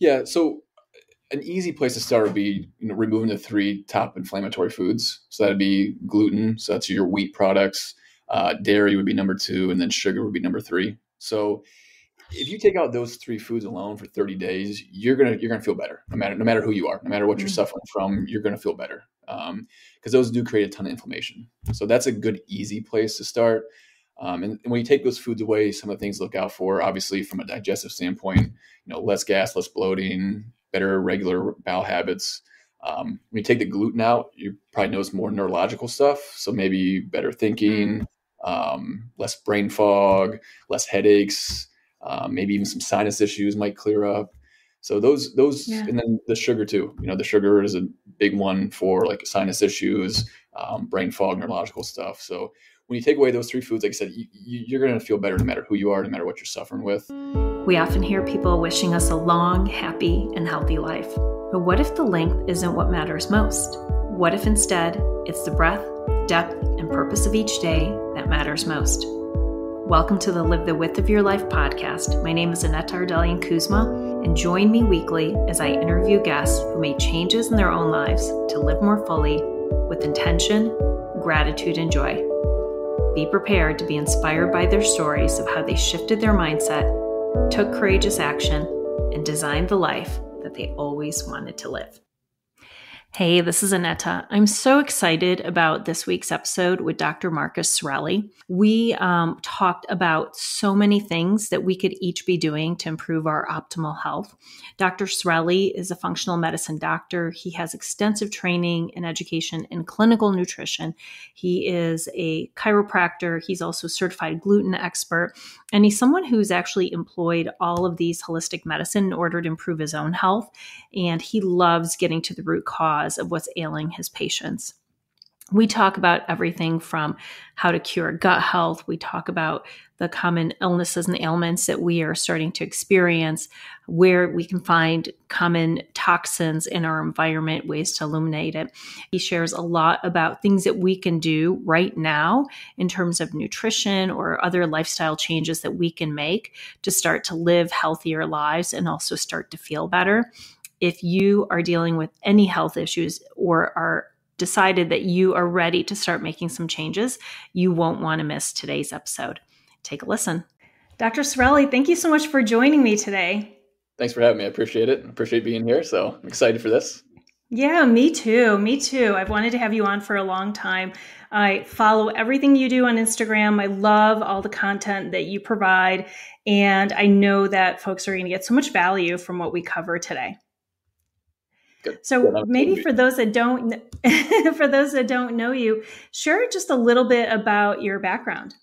Yeah. So an easy place to start would be you know removing the three top inflammatory foods. So that'd be gluten. So that's your wheat products. Uh, dairy would be number two, and then sugar would be number three. So if you take out those three foods alone for 30 days, you're gonna you're gonna feel better. No matter no matter who you are, no matter what mm-hmm. you're suffering from, you're gonna feel better. Because um, those do create a ton of inflammation. So that's a good easy place to start. Um, and, and, when you take those foods away, some of the things to look out for, obviously from a digestive standpoint, you know, less gas, less bloating, better regular bowel habits. Um, when you take the gluten out, you probably notice more neurological stuff. So maybe better thinking, um, less brain fog, less headaches, um, maybe even some sinus issues might clear up. So those those yeah. and then the sugar too. You know, the sugar is a big one for like sinus issues, um, brain fog, neurological stuff. So when you take away those three foods, like I said, you, you're going to feel better no matter who you are, no matter what you're suffering with. We often hear people wishing us a long, happy, and healthy life. But what if the length isn't what matters most? What if instead it's the breadth, depth, and purpose of each day that matters most? Welcome to the Live the Width of Your Life podcast. My name is Annette Ardelian Kuzma, and join me weekly as I interview guests who made changes in their own lives to live more fully with intention, gratitude, and joy. Be prepared to be inspired by their stories of how they shifted their mindset, took courageous action, and designed the life that they always wanted to live. Hey, this is Anetta. I'm so excited about this week's episode with Dr. Marcus Cirelli. We um, talked about so many things that we could each be doing to improve our optimal health. Dr. Cirelli is a functional medicine doctor. He has extensive training and education in clinical nutrition. He is a chiropractor. He's also a certified gluten expert. And he's someone who's actually employed all of these holistic medicine in order to improve his own health. And he loves getting to the root cause of what's ailing his patients we talk about everything from how to cure gut health. We talk about the common illnesses and ailments that we are starting to experience, where we can find common toxins in our environment, ways to eliminate it. He shares a lot about things that we can do right now in terms of nutrition or other lifestyle changes that we can make to start to live healthier lives and also start to feel better. If you are dealing with any health issues or are decided that you are ready to start making some changes, you won't want to miss today's episode. Take a listen. Dr. Cirelli, thank you so much for joining me today. Thanks for having me. I appreciate it. I appreciate being here. So I'm excited for this. Yeah, me too. Me too. I've wanted to have you on for a long time. I follow everything you do on Instagram. I love all the content that you provide. And I know that folks are going to get so much value from what we cover today. Good. So Good. maybe for those that don't for those that don't know you, share just a little bit about your background.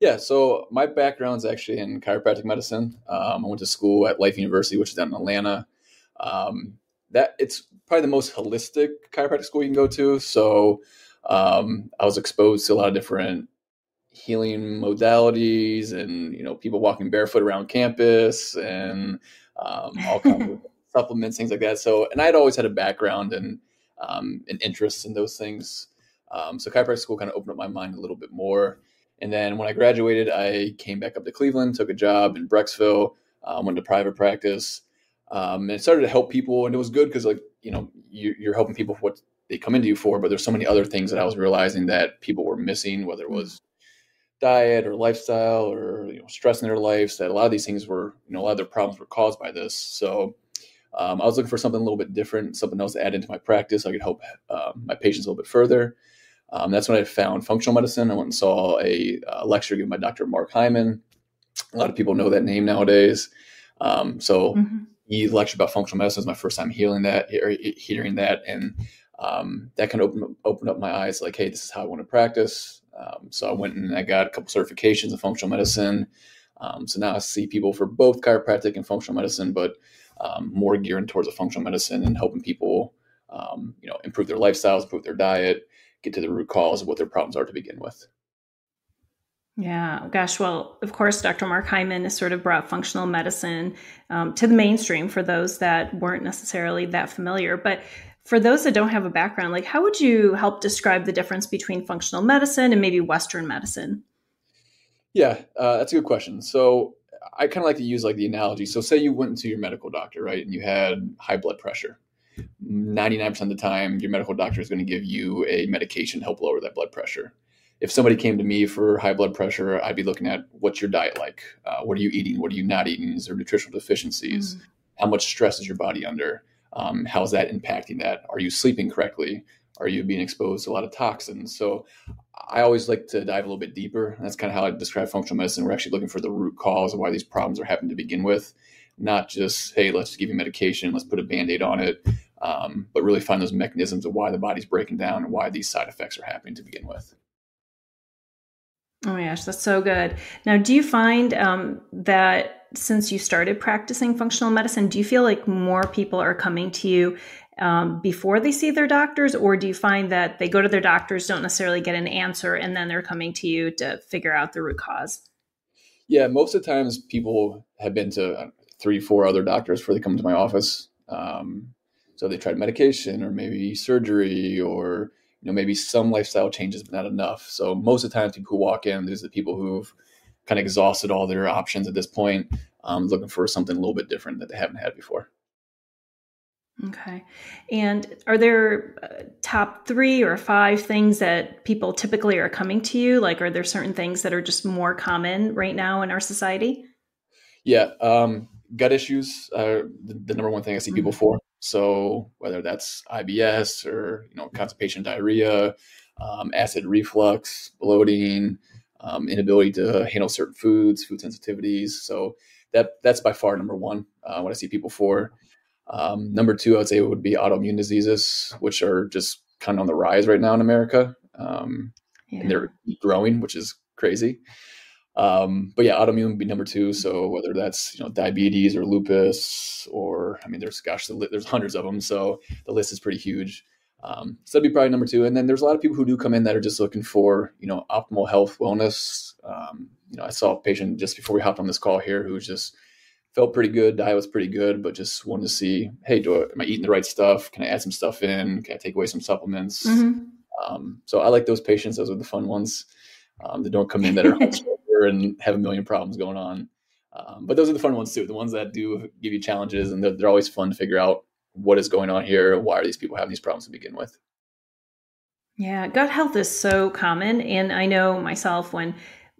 Yeah, so my background is actually in chiropractic medicine. Um, I went to school at Life University, which is down in Atlanta. Um, that it's probably the most holistic chiropractic school you can go to. So um, I was exposed to a lot of different healing modalities, and you know, people walking barefoot around campus, and um, all kinds of supplements, things like that. So, and I had always had a background and um, an interest in those things. Um, so chiropractic school kind of opened up my mind a little bit more. And then when I graduated, I came back up to Cleveland, took a job in Brecksville, um, went to private practice, um, and started to help people. And it was good because, like, you know, you, you're helping people for what they come into you for, but there's so many other things that I was realizing that people were missing, whether it was diet or lifestyle or you know, stress in their lives. That a lot of these things were, you know, a lot of their problems were caused by this. So um, I was looking for something a little bit different, something else to add into my practice. So I could help uh, my patients a little bit further. Um, that's when I found functional medicine. I went and saw a, a, lecture given by Dr. Mark Hyman. A lot of people know that name nowadays. Um, so mm-hmm. he lectured about functional medicine. It was my first time hearing that, hearing that, and um, that kind of opened, opened up my eyes. Like, hey, this is how I want to practice. Um, so I went and I got a couple certifications in functional medicine. Um, so now I see people for both chiropractic and functional medicine, but um, more geared towards a functional medicine and helping people, um, you know, improve their lifestyles, improve their diet, get to the root cause of what their problems are to begin with. Yeah, gosh. Well, of course, Dr. Mark Hyman has sort of brought functional medicine um, to the mainstream for those that weren't necessarily that familiar. But for those that don't have a background, like how would you help describe the difference between functional medicine and maybe Western medicine? Yeah, uh, that's a good question. So I kind of like to use like the analogy. So say you went to your medical doctor, right, and you had high blood pressure. 99% of the time, your medical doctor is going to give you a medication to help lower that blood pressure. If somebody came to me for high blood pressure, I'd be looking at what's your diet like? Uh, what are you eating? What are you not eating? Is there nutritional deficiencies? Mm-hmm. How much stress is your body under? Um, how's that impacting that? Are you sleeping correctly? Are you being exposed to a lot of toxins? So I always like to dive a little bit deeper. That's kind of how I describe functional medicine. We're actually looking for the root cause of why these problems are happening to begin with, not just, hey, let's give you medication, let's put a band aid on it, um, but really find those mechanisms of why the body's breaking down and why these side effects are happening to begin with. Oh my gosh, that's so good. Now, do you find um, that since you started practicing functional medicine, do you feel like more people are coming to you um, before they see their doctors, or do you find that they go to their doctors, don't necessarily get an answer, and then they're coming to you to figure out the root cause? Yeah, most of the times people have been to uh, three, four other doctors before they come to my office. Um, so they tried medication or maybe surgery or you know maybe some lifestyle changes, but not enough. So most of the time, people who walk in, these are the people who've kind of exhausted all their options at this point, um, looking for something a little bit different that they haven't had before. Okay. And are there uh, top three or five things that people typically are coming to you? Like, are there certain things that are just more common right now in our society? Yeah. Um, gut issues are the, the, number one thing I see mm-hmm. people for. So whether that's IBS or, you know, constipation, diarrhea, um, acid reflux, bloating, um, inability to handle certain foods, food sensitivities. So that that's by far number one. Uh, what I see people for. Um, number two, I would say would be autoimmune diseases, which are just kind of on the rise right now in America. Um, yeah. And they're growing, which is crazy. Um, but yeah, autoimmune would be number two. So whether that's you know diabetes or lupus, or I mean, there's gosh, there's hundreds of them. So the list is pretty huge. Um, so that'd be probably number two. And then there's a lot of people who do come in that are just looking for you know optimal health, wellness. Um, you know, I saw a patient just before we hopped on this call here who's just felt pretty good. Diet was pretty good, but just wanted to see, hey, do I, am I eating the right stuff? Can I add some stuff in? Can I take away some supplements? Mm-hmm. Um, so I like those patients. Those are the fun ones um, that don't come in that are and have a million problems going on. Um, but those are the fun ones too. The ones that do give you challenges, and they're, they're always fun to figure out what is going on here. Why are these people having these problems to begin with? Yeah, gut health is so common, and I know myself when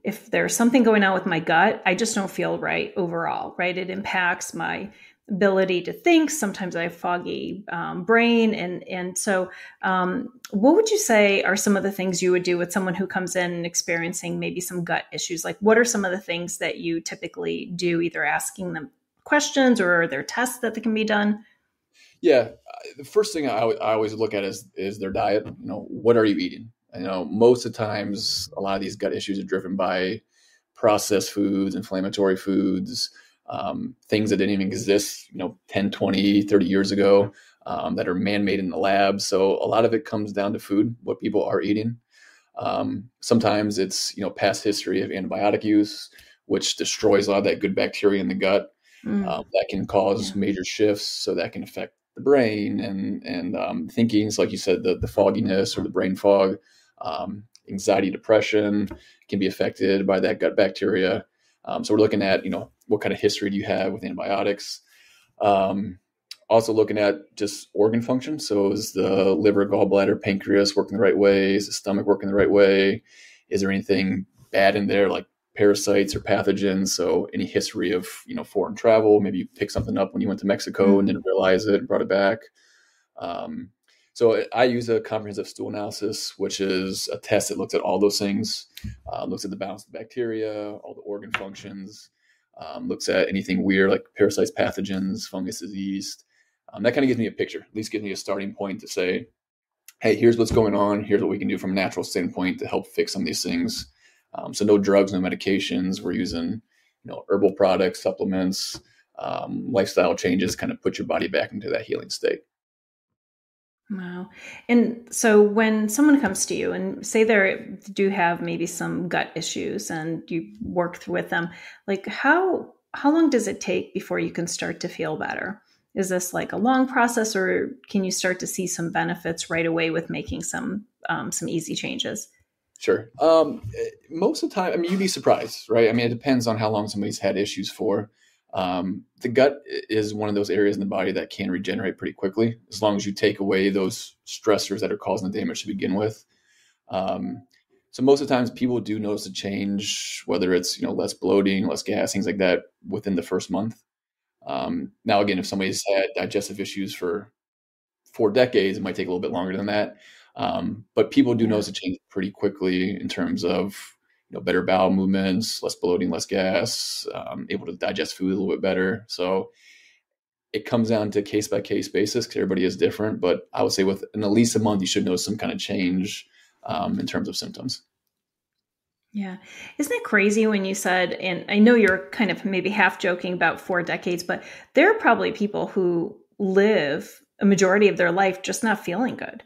if there's something going on with my gut, I just don't feel right overall, right? It impacts my ability to think. Sometimes I have foggy um, brain, and and so um, what would you say are some of the things you would do with someone who comes in experiencing maybe some gut issues? Like, what are some of the things that you typically do, either asking them questions or are there tests that can be done? Yeah, the first thing I, I always look at is is their diet. You know, what are you eating? You know, most of the times, a lot of these gut issues are driven by processed foods, inflammatory foods, um, things that didn't even exist, you know, 10, 20, 30 years ago um, that are man made in the lab. So a lot of it comes down to food, what people are eating. Um, sometimes it's, you know, past history of antibiotic use, which destroys a lot of that good bacteria in the gut. Mm. Um, that can cause yeah. major shifts. So that can affect the brain and, and um, thinking. So like you said, the, the fogginess or the brain fog um, anxiety, depression can be affected by that gut bacteria. Um, so we're looking at, you know, what kind of history do you have with antibiotics? Um, also looking at just organ function. So is the liver, gallbladder, pancreas working the right way? Is the stomach working the right way? Is there anything bad in there like parasites or pathogens? So any history of, you know, foreign travel, maybe you picked something up when you went to Mexico mm-hmm. and didn't realize it and brought it back. Um, so I use a comprehensive stool analysis, which is a test that looks at all those things, uh, looks at the balance of the bacteria, all the organ functions, um, looks at anything weird like parasites, pathogens, fungus, disease. Um, that kind of gives me a picture, at least gives me a starting point to say, hey, here's what's going on. Here's what we can do from a natural standpoint to help fix some of these things. Um, so no drugs, no medications. We're using, you know, herbal products, supplements, um, lifestyle changes, kind of put your body back into that healing state. Wow. And so when someone comes to you and say they do have maybe some gut issues and you work through with them, like how how long does it take before you can start to feel better? Is this like a long process or can you start to see some benefits right away with making some um, some easy changes? Sure. Um, most of the time, I mean, you'd be surprised, right? I mean, it depends on how long somebody's had issues for. Um, the gut is one of those areas in the body that can regenerate pretty quickly as long as you take away those stressors that are causing the damage to begin with. Um, so most of the times, people do notice a change, whether it's you know less bloating, less gas, things like that, within the first month. Um, now, again, if somebody's had digestive issues for four decades, it might take a little bit longer than that. Um, but people do notice a change pretty quickly in terms of know better bowel movements, less bloating, less gas, um, able to digest food a little bit better. So it comes down to case by case basis because everybody is different. But I would say within at least a month, you should notice some kind of change um, in terms of symptoms. Yeah. Isn't it crazy when you said, and I know you're kind of maybe half joking about four decades, but there are probably people who live a majority of their life just not feeling good.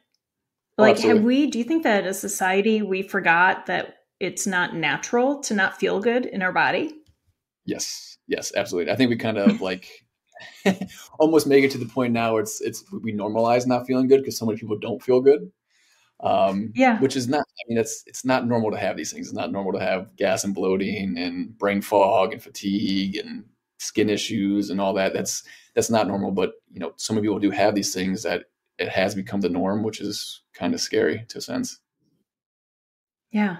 Oh, like, have we, do you think that as a society we forgot that it's not natural to not feel good in our body? Yes. Yes, absolutely. I think we kind of like almost make it to the point now where it's, it's, we normalize not feeling good because so many people don't feel good. Um, yeah, which is not. I mean, it's it's not normal to have these things. It's not normal to have gas and bloating and brain fog and fatigue and skin issues and all that. That's that's not normal. But you know, so many people do have these things that it has become the norm, which is kind of scary to a sense. Yeah,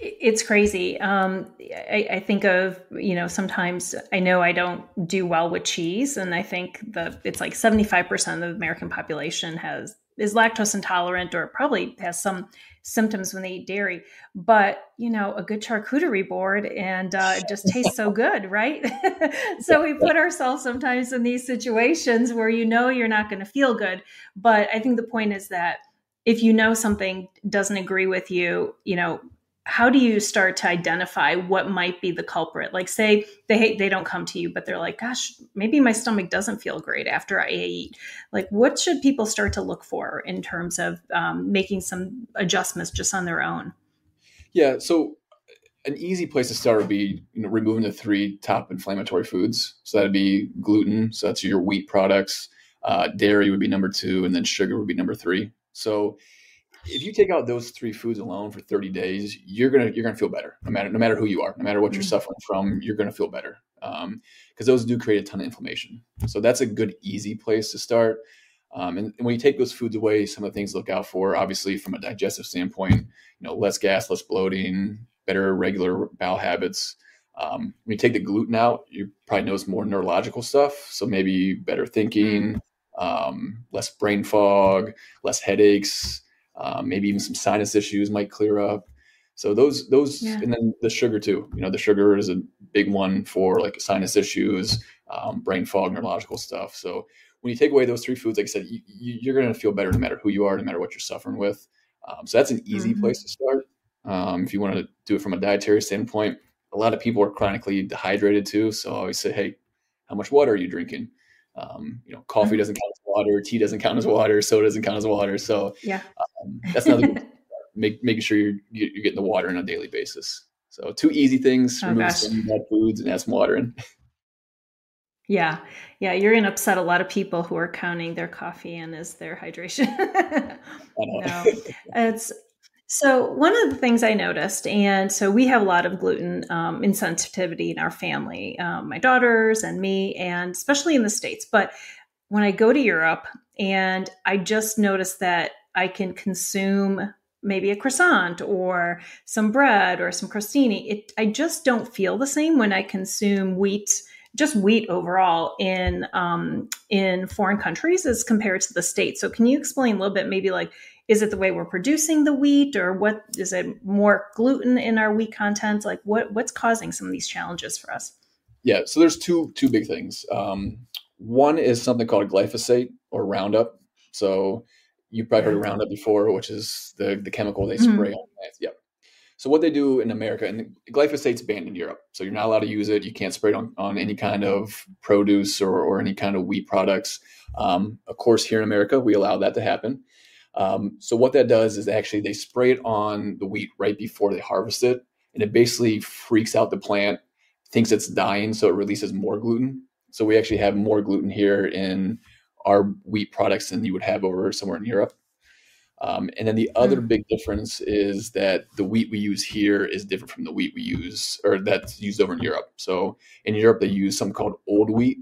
it's crazy. Um, I, I, think of you know sometimes I know I don't do well with cheese, and I think that it's like seventy five percent of the American population has is lactose intolerant or probably has some symptoms when they eat dairy. But you know a good charcuterie board and uh, it just tastes so good right? So we put ourselves sometimes in these situations where you know you're not going to feel good. But i think the point is that if you know something doesn't agree with you you know how do you start to identify what might be the culprit? Like say they they don't come to you but they're like gosh maybe my stomach doesn't feel great after i eat. Like what should people start to look for in terms of um, making some adjustments just on their own? Yeah so an easy place to start would be you know removing the three top inflammatory foods. So that'd be gluten so that's your wheat products uh, dairy would be number two and then sugar would be number three. So if you take out those three foods alone for 30 days, you're gonna you're gonna feel better. No matter no matter who you are, no matter what mm-hmm. you're suffering from, you're gonna feel better. Because um, those do create a ton of inflammation. So that's a good easy place to start. Um, and, and, when you take those foods away, some of the things to look out for, obviously from a digestive standpoint, you know, less gas, less bloating, better regular bowel habits. Um, when you take the gluten out, you probably notice more neurological stuff. So maybe better thinking, mm-hmm. um, less brain fog, less headaches, um, maybe even some sinus issues might clear up. So those those yeah. and then the sugar too. You know, the sugar is a big one for like sinus issues, um, brain fog, neurological stuff. So when you take away those three foods, like I said, you, are going to feel better no matter who you are, no matter what you're suffering with. Um, so that's an easy mm-hmm. place to start. Um, if you want to do it from a dietary standpoint, a lot of people are chronically dehydrated too. So I always say, hey, how much water are you drinking? Um, you know, coffee mm-hmm. doesn't count water, tea doesn't count as water, soda doesn't count as water. So yeah, um, that's another make, making sure you're you're getting the water on a daily basis. So two easy things: oh, remove gosh. some bad foods and add some water in. Yeah, yeah, you're to upset a lot of people who are counting their coffee in as their hydration. no, it's so, one of the things I noticed, and so we have a lot of gluten um, insensitivity in our family, um, my daughters and me, and especially in the States. But when I go to Europe, and I just notice that I can consume maybe a croissant or some bread or some crostini, it, I just don't feel the same when I consume wheat just wheat overall in um, in foreign countries as compared to the states. So can you explain a little bit, maybe like is it the way we're producing the wheat or what is it more gluten in our wheat content? Like what what's causing some of these challenges for us? Yeah so there's two two big things. Um, one is something called glyphosate or roundup so you've probably heard of roundup before which is the the chemical they spray mm-hmm. on plants yep so what they do in America, and glyphosate's banned in Europe, so you're not allowed to use it. You can't spray it on, on any kind of produce or, or any kind of wheat products. Um, of course, here in America, we allow that to happen. Um, so what that does is actually they spray it on the wheat right before they harvest it, and it basically freaks out the plant, thinks it's dying, so it releases more gluten. So we actually have more gluten here in our wheat products than you would have over somewhere in Europe. Um, and then the other mm. big difference is that the wheat we use here is different from the wheat we use or that's used over in Europe. So in Europe, they use something called old wheat.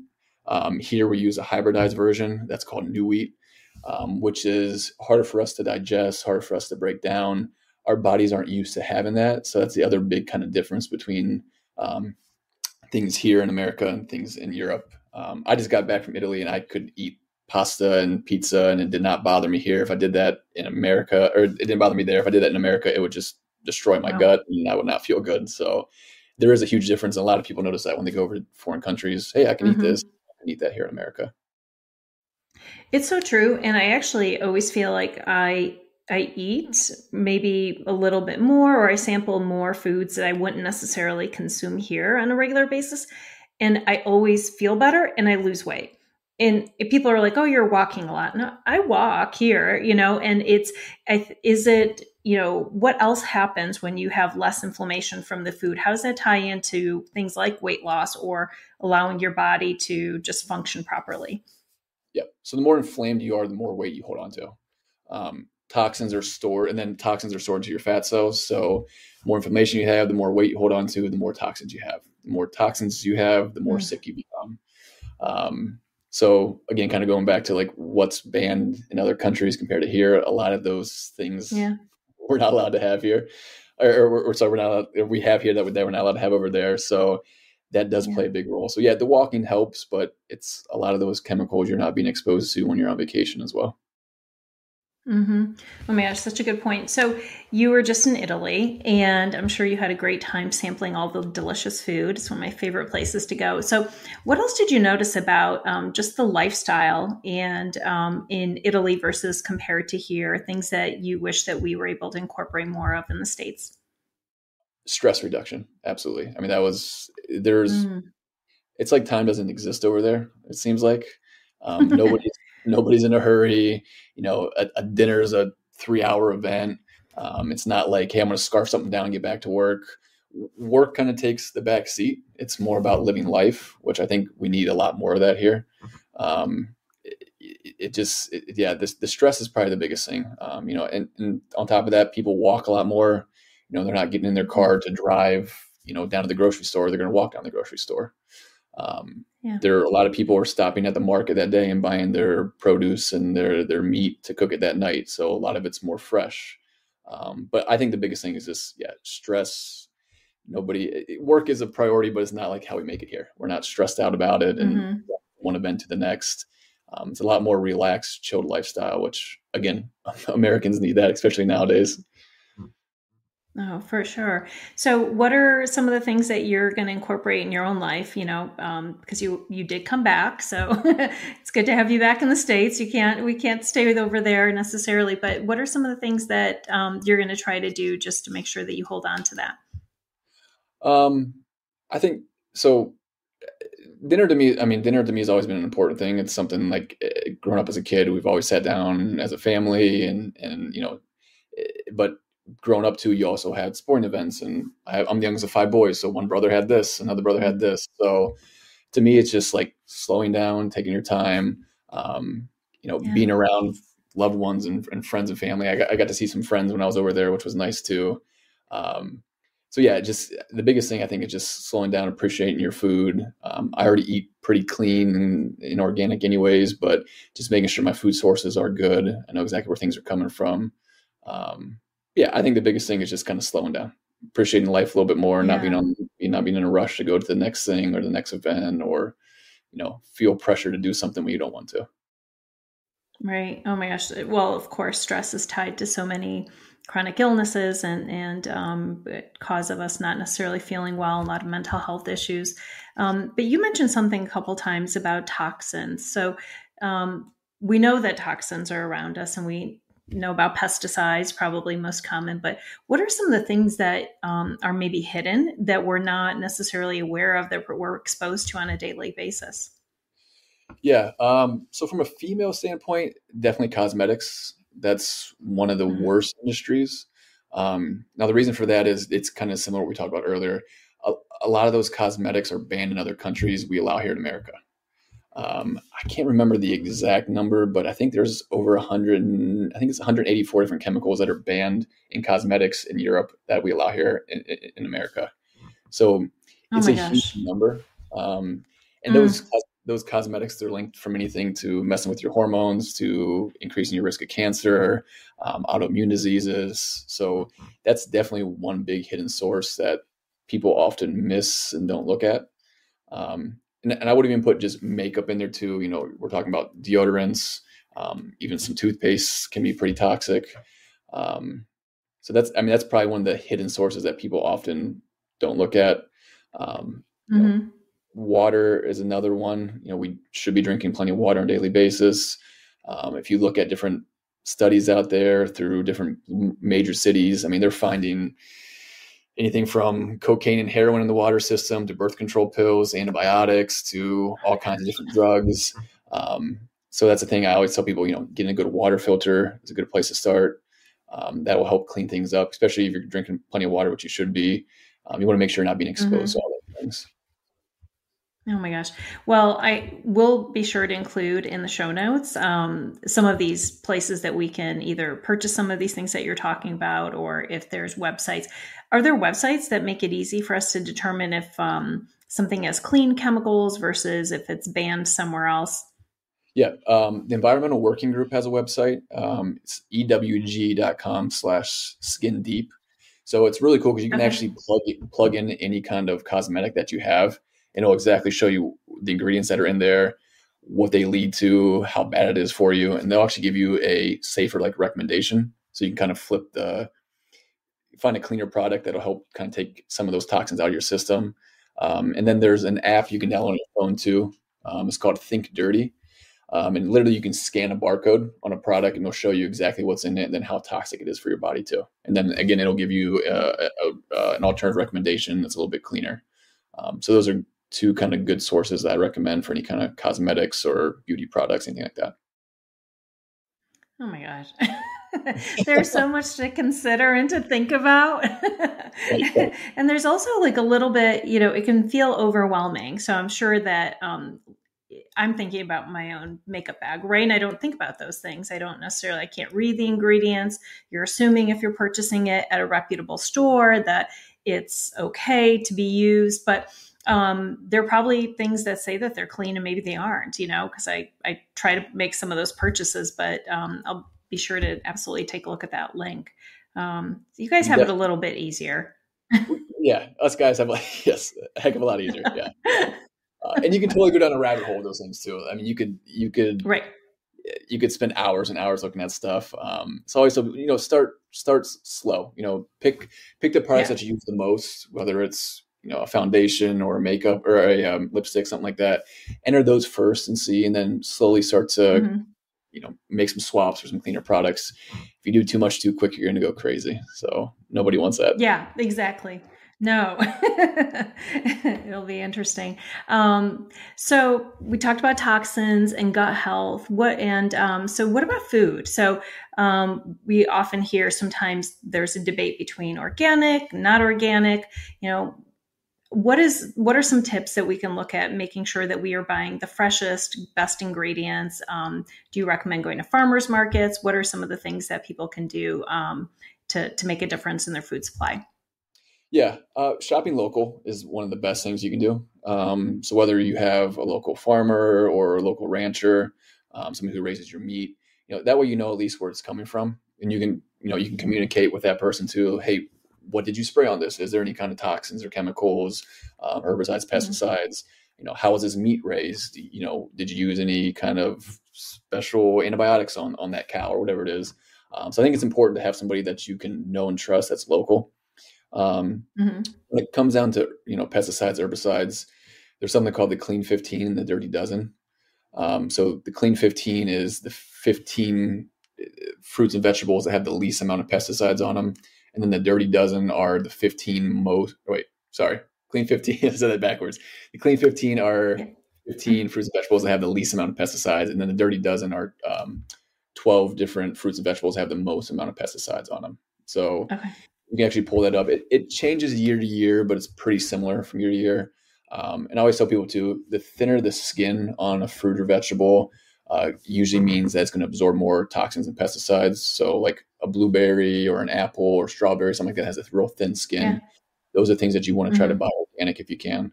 Um, here we use a hybridized version that's called new wheat, um, which is harder for us to digest, harder for us to break down. Our bodies aren't used to having that. So that's the other big kind of difference between um, things here in America and things in Europe. Um, I just got back from Italy and I could eat pasta and pizza and it did not bother me here. If I did that in America, or it didn't bother me there, if I did that in America, it would just destroy my wow. gut and I would not feel good. So there is a huge difference. And a lot of people notice that when they go over to foreign countries, hey, I can mm-hmm. eat this, I can eat that here in America. It's so true. And I actually always feel like I I eat maybe a little bit more or I sample more foods that I wouldn't necessarily consume here on a regular basis. And I always feel better and I lose weight. And people are like, oh, you're walking a lot. No, I walk here, you know, and it's, is it, you know, what else happens when you have less inflammation from the food? How does that tie into things like weight loss or allowing your body to just function properly? Yeah. So the more inflamed you are, the more weight you hold on to. Um, toxins are stored and then toxins are stored into your fat cells. So more inflammation you have the more weight you hold on to the more toxins you have. The more toxins you have the more mm. sick you become. Um, so again kind of going back to like what's banned in other countries compared to here a lot of those things yeah. we're not allowed to have here. Or, or, or sorry we're not allowed, we have here that, that we're not allowed to have over there. So that does yeah. play a big role. So yeah the walking helps but it's a lot of those chemicals you're not being exposed to when you're on vacation as well Mm-hmm. Oh my gosh, such a good point. So you were just in Italy, and I'm sure you had a great time sampling all the delicious food. It's one of my favorite places to go. So, what else did you notice about um, just the lifestyle and um, in Italy versus compared to here? Things that you wish that we were able to incorporate more of in the states. Stress reduction, absolutely. I mean, that was there's. Mm. It's like time doesn't exist over there. It seems like um, nobody's nobody's in a hurry. You know, a, a dinner is a three hour event. Um, it's not like, hey, I'm going to scarf something down and get back to work. Work kind of takes the back seat. It's more about living life, which I think we need a lot more of that here. Um, it, it, just, it, yeah, this, the stress is probably the biggest thing. Um, you know, and, and on top of that, people walk a lot more. You know, they're not getting in their car to drive, you know, down to the grocery store. They're going to walk down the grocery store. Um, yeah. There are a lot of people are stopping at the market that day and buying their produce and their their meat to cook it that night. So a lot of it's more fresh. Um, but I think the biggest thing is just yeah, stress. Nobody work is a priority, but it's not like how we make it here. We're not stressed out about it and mm-hmm. one event to the next. Um, it's a lot more relaxed, chilled lifestyle, which again, Americans need that, especially nowadays. Oh, for sure. So, what are some of the things that you're going to incorporate in your own life? You know, um, because you you did come back, so it's good to have you back in the states. You can't we can't stay with over there necessarily, but what are some of the things that um, you're going to try to do just to make sure that you hold on to that? Um, I think so. Dinner to me, I mean, dinner to me has always been an important thing. It's something like eh, growing up as a kid, we've always sat down as a family, and and you know, eh, but grown up to, you also had sporting events, and I, am the youngest of five boys, so one brother had this, another brother had this. So to me, it's just like slowing down, taking your time, um, you know, yeah. being around loved ones and, and, friends and family. I got, I got to see some friends when I was over there, which was nice too. Um, so yeah, just the biggest thing I think is just slowing down, appreciating your food. Um, I already eat pretty clean and, and, organic anyways, but just making sure my food sources are good. I know exactly where things are coming from. Um, yeah, I think the biggest thing is just kind of slowing down, appreciating life a little bit more, yeah. not being on, not being in a rush to go to the next thing or the next event, or you know, feel pressure to do something when you don't want to. Right. Oh my gosh. Well, of course, stress is tied to so many chronic illnesses and and um, cause of us not necessarily feeling well, a lot of mental health issues. Um, but you mentioned something a couple times about toxins. So um, we know that toxins are around us, and we know about pesticides, probably most common, but what are some of the things that um, are maybe hidden that we're not necessarily aware of that we're exposed to on a daily basis? Yeah. Um, so, from a female standpoint, definitely cosmetics. That's one of the mm-hmm. worst industries. Um, now, the reason for that is it's kind of similar to what we talked about earlier. A, a, lot of those cosmetics are banned in other countries. We allow here in America. Um, I can't remember the exact number, but I think there's over 100, I think it's 184 different chemicals that are banned in cosmetics in Europe that we allow here in, in America. So oh it's a gosh. huge number. Um, and mm. those those cosmetics they're linked from anything to messing with your hormones to increasing your risk of cancer, um, autoimmune diseases. So that's definitely one big hidden source that people often miss and don't look at. Um, and, and, I would even put just makeup in there too. You know, we're talking about deodorants, um, even some toothpaste can be pretty toxic. Um, so that's, I mean, that's probably one of the hidden sources that people often don't look at. Um, mm-hmm. know, water is another one. You know, we should be drinking plenty of water on a daily basis. Um, if you look at different studies out there through different major cities, I mean, they're finding anything from cocaine and heroin in the water system to birth control pills, antibiotics to all kinds of different drugs. Um, so that's the thing I always tell people, you know, getting a good water filter is a good place to start. Um, that will help clean things up, especially if you're drinking plenty of water, which you should be. Um, you want to make sure you're not being exposed mm-hmm. to all those things. Oh my gosh. Well, I will be sure to include in the show notes um, some of these places that we can either purchase some of these things that you're talking about, or if there's websites. Are there websites that make it easy for us to determine if um, something has clean chemicals versus if it's banned somewhere else? Yeah, um, the Environmental Working Group has a website. Um, it's ewg.com slash skin deep. So it's really cool because you can okay. actually plug plug in any kind of cosmetic that you have and it'll exactly show you the ingredients that are in there, what they lead to, how bad it is for you, and they'll actually give you a safer like recommendation. So you can kind of flip the find a cleaner product that'll help kind of take some of those toxins out of your system. Um, and then there's an app you can download on your phone too. Um, it's called Think Dirty. Um, and literally, you can scan a barcode on a product, and it'll show you exactly what's in it, and then how toxic it is for your body too. And then again, it'll give you uh, a, a, an alternative recommendation that's a little bit cleaner. Um, so those are two kind of good sources that I recommend for any kind of cosmetics or beauty products, anything like that. Oh my gosh. there's so much to consider and to think about. and there's also like a little bit, you know, it can feel overwhelming. So I'm sure that um, I'm thinking about my own makeup bag, right? And I don't think about those things. I don't necessarily, I can't read the ingredients. You're assuming if you're purchasing it at a reputable store that it's okay to be used. But um, there are probably things that say that they're clean and maybe they aren't, you know, because I, I try to make some of those purchases, but um, I'll be sure to absolutely take a look at that link. Um, you guys have yeah. it a little bit easier. yeah, us guys have like, yes, a heck of a lot easier. Yeah. Uh, and you can totally go down a rabbit hole with those things too. I mean, you could, you could, right. You could spend hours and hours looking at stuff. Um, so always, so you know, start, start slow, you know, pick, pick the products yeah. that you use the most, whether it's, you know a foundation or a makeup or a um, lipstick something like that enter those first and see and then slowly start to mm-hmm. you know make some swaps or some cleaner products if you do too much too quick you're going to go crazy so nobody wants that yeah exactly no, it'll be interesting. Um, so we talked about toxins and gut health. What and um, so what about food? So um, we often hear sometimes there's a debate between organic, not organic. You know, what is what are some tips that we can look at making sure that we are buying the freshest best ingredients? Um, do you recommend going to farmers markets? What are some of the things that people can do um, to, to make a difference in their food supply? Yeah uh, shopping local is one of the best things you can do. Um, so whether you have a local farmer or a local rancher um, somebody who raises your meat you know that way you know at least where it's coming from. And you can you know you can communicate with that person too hey what did you spray on this? Is there any kind of toxins or chemicals, um, herbicides, mm-hmm. pesticides? You know, how was this meat raised? You know, did you use any kind of special antibiotics on on that cow or whatever it is? Um, so I think it's important to have somebody that you can know and trust that's local. Um, mm-hmm. When it comes down to you know pesticides, herbicides, there's something called the Clean 15 and the Dirty Dozen. Um, so the Clean 15 is the 15 uh, fruits and vegetables that have the least amount of pesticides on them and then the dirty dozen are the 15 most wait sorry. Clean 15 i said that backwards. The clean 15 are 15 fruits and vegetables that have the least amount of pesticides and then the dirty dozen are um, 12 different fruits and vegetables that have the most amount of pesticides on them so okay. you can actually pull that up. It, it changes year to year but it's pretty similar from year to year. Um, and I always tell people too, the thinner the skin on a fruit or vegetable, uh, usually means that it's going to absorb more toxins and pesticides. So, like a blueberry or an apple or strawberry, something like that has a real thin skin. Yeah. Those are things that you want to try mm-hmm. to buy organic if you can.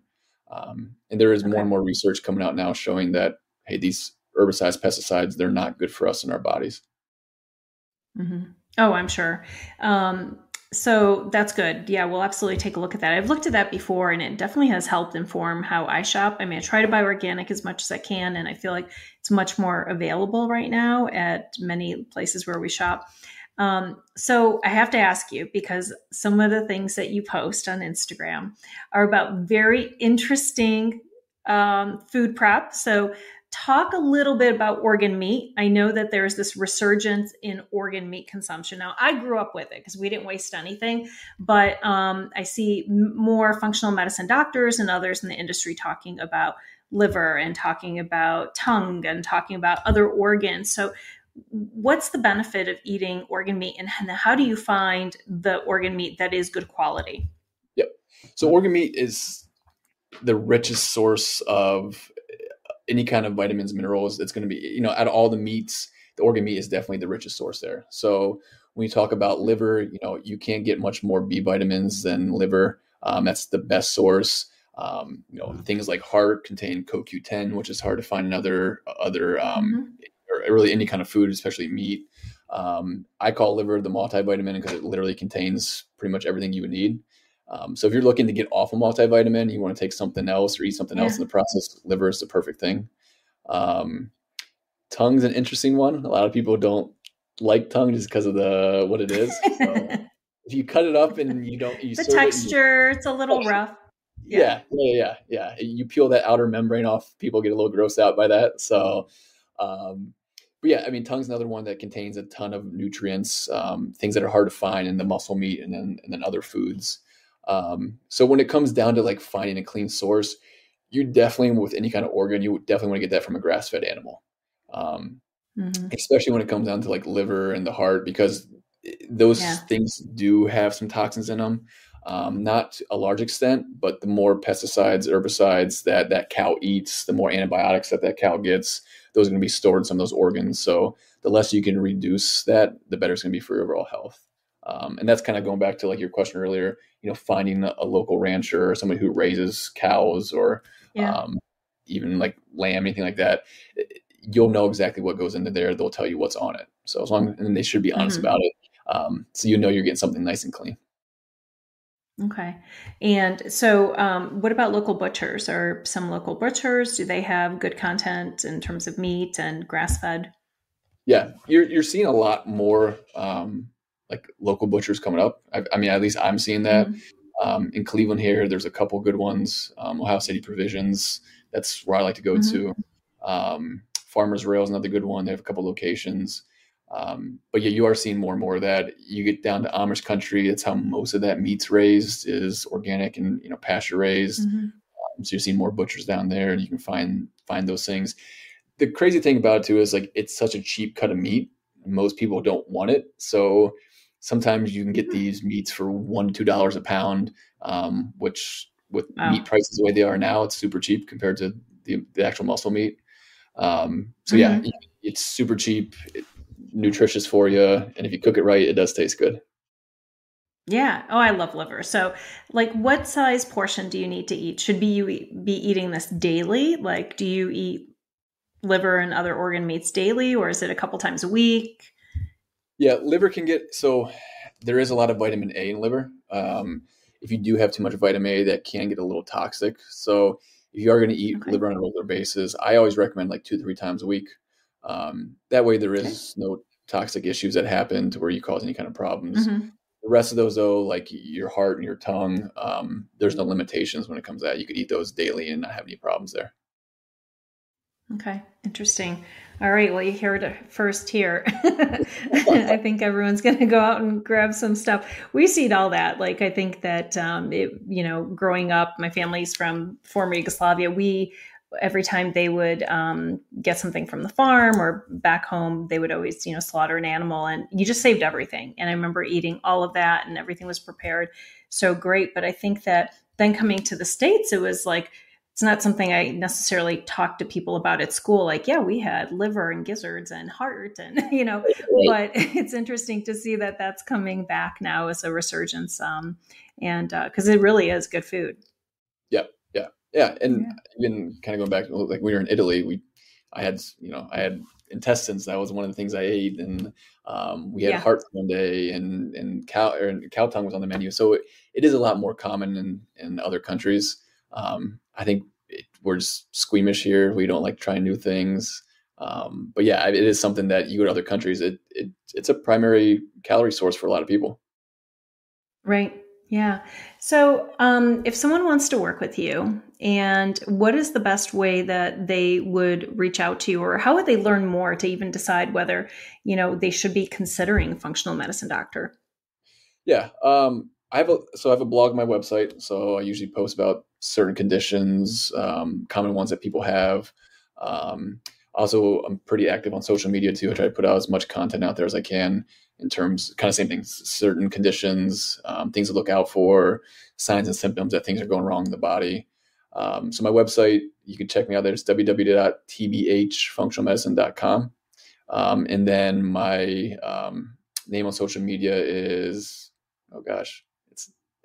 Um, and there is okay. more and more research coming out now showing that hey, these herbicides, pesticides, they're not good for us in our bodies. Mm-hmm. Oh, I'm sure. Um, so that's good. Yeah, we'll absolutely take a look at that. I've looked at that before and it definitely has helped inform how I shop. I mean, I try to buy organic as much as I can, and I feel like it's much more available right now at many places where we shop. Um, so I have to ask you because some of the things that you post on Instagram are about very interesting um, food prep. So talk a little bit about organ meat. I know that there's this resurgence in organ meat consumption. Now, I grew up with it because we didn't waste anything, but um, I see more functional medicine doctors and others in the industry talking about liver and talking about tongue and talking about other organs. So, what's the benefit of eating organ meat and how do you find the organ meat that is good quality? Yep. So, organ meat is the richest source of any kind of vitamins, minerals. It's going to be, you know, out of all the meats, the organ meat is definitely the richest source there. So when you talk about liver, you know, you can't get much more B vitamins than liver. Um, that's the best source. Um, you know, things like heart contain CoQ10, which is hard to find in other other um, mm-hmm. or really any kind of food, especially meat. Um, I call liver the multivitamin because it literally contains pretty much everything you would need. Um, so if you're looking to get off a multivitamin, you want to take something else or eat something yeah. else in the process, liver is the perfect thing. Um, tongue's an interesting one. A lot of people don't like tongue just because of the what it is. So if you cut it up and you don't, you the texture, it, you, it's a little oh, rough. Yeah. yeah, yeah, yeah, yeah. You peel that outer membrane off, people get a little grossed out by that. So, um, but yeah, I mean, tongue's another one that contains a ton of nutrients, um, things that are hard to find in the muscle meat and then and then other foods. Um, so when it comes down to like finding a clean source, you definitely with any kind of organ, you definitely want to get that from a grass fed animal. Um, mm-hmm. Especially when it comes down to like liver and the heart, because those yeah. things do have some toxins in them. Um, not a large extent, but the more pesticides, herbicides that that cow eats, the more antibiotics that that cow gets, those are going to be stored in some of those organs. So the less you can reduce that, the better it's going to be for your overall health. Um, and that's kind of going back to like your question earlier, you know, finding a, local rancher or somebody who raises cows or yeah. um, even like lamb, anything like that. You'll know exactly what goes into there. They'll tell you what's on it. So as long and they should be honest mm-hmm. about it. Um, so you know you're getting something nice and clean. Okay. And so, um, what about local butchers? Are some local butchers, do they have good content in terms of meat and grass fed? Yeah, you're, you're seeing a lot more um, like local butchers coming up. I, I mean, at least I'm seeing that. Mm-hmm. Um, in Cleveland here, there's a couple good ones. Um, Ohio City Provisions, that's where I like to go mm-hmm. to. Um, Farmers Rail is another good one. They have a couple locations. Um, but yeah, you are seeing more and more of that. You get down to Amish country. That's how most of that meat's raised is organic and you know pasture raised. Mm-hmm. Um, so you're seeing more butchers down there, and you can find find those things. The crazy thing about it too is like it's such a cheap cut of meat. Most people don't want it, so sometimes you can get these meats for one two dollars a pound um, which with wow. meat prices the way they are now it's super cheap compared to the, the actual muscle meat um, so mm-hmm. yeah it's super cheap nutritious for you and if you cook it right it does taste good yeah. Oh, I love liver. So, like, what size portion do you need to eat? Should be you be eating this daily? Like, do you eat liver and other organ meats daily, or is it a couple times a week? Yeah, liver can get so there is a lot of vitamin A in liver. Um, if you do have too much vitamin A, that can get a little toxic. So if you are going to eat okay. liver on a regular basis, I always recommend like two, three times a week. Um, that way, there is okay. no toxic issues that happen to where you cause any kind of problems. Mm-hmm. The rest of those, though, like your heart and your tongue, um, there's no limitations when it comes to that. You could eat those daily and not have any problems there. Okay, interesting. All right, well, you heard it first here. I think everyone's going to go out and grab some stuff. We see all that. Like, I think that, um, it, you know, growing up, my family's from former Yugoslavia. We, every time they would um, get something from the farm or back home, they would always, you know, slaughter an animal and you just saved everything. And I remember eating all of that and everything was prepared so great. But I think that then coming to the States, it was like, it's not something I necessarily talk to people about at school. Like, yeah, we had liver and gizzards and heart, and you know, but it's interesting to see that that's coming back now as a resurgence, um, and uh because uh, it really is good food. Yeah, yeah, yeah, and yeah. even kind of going back, like we were in Italy, we, I had, you know, I had intestines. That was one of the things I ate, and um, we had yeah. heart one day, and and cow or cow tongue was on the menu. So it, it is a lot more common in in other countries. Um, I think it, we're just squeamish here. We don't like trying new things. Um, but yeah, it is something that you go to other countries. It, it it's a primary calorie source for a lot of people. Right. Yeah. So, um, if someone wants to work with you, and what is the best way that they would reach out to you, or how would they learn more to even decide whether you know they should be considering functional medicine doctor? Yeah. Um, I have a so I have a blog on my website. So I usually post about certain conditions, um, common ones that people have. Um, also, I'm pretty active on social media too. I try to put out as much content out there as I can in terms, kind of same things, certain conditions, um, things to look out for, signs and symptoms that things are going wrong in the body. Um, so my website, you can check me out there. It's www.tbhfunctionalmedicine.com. Um, and then my um, name on social media is, oh gosh,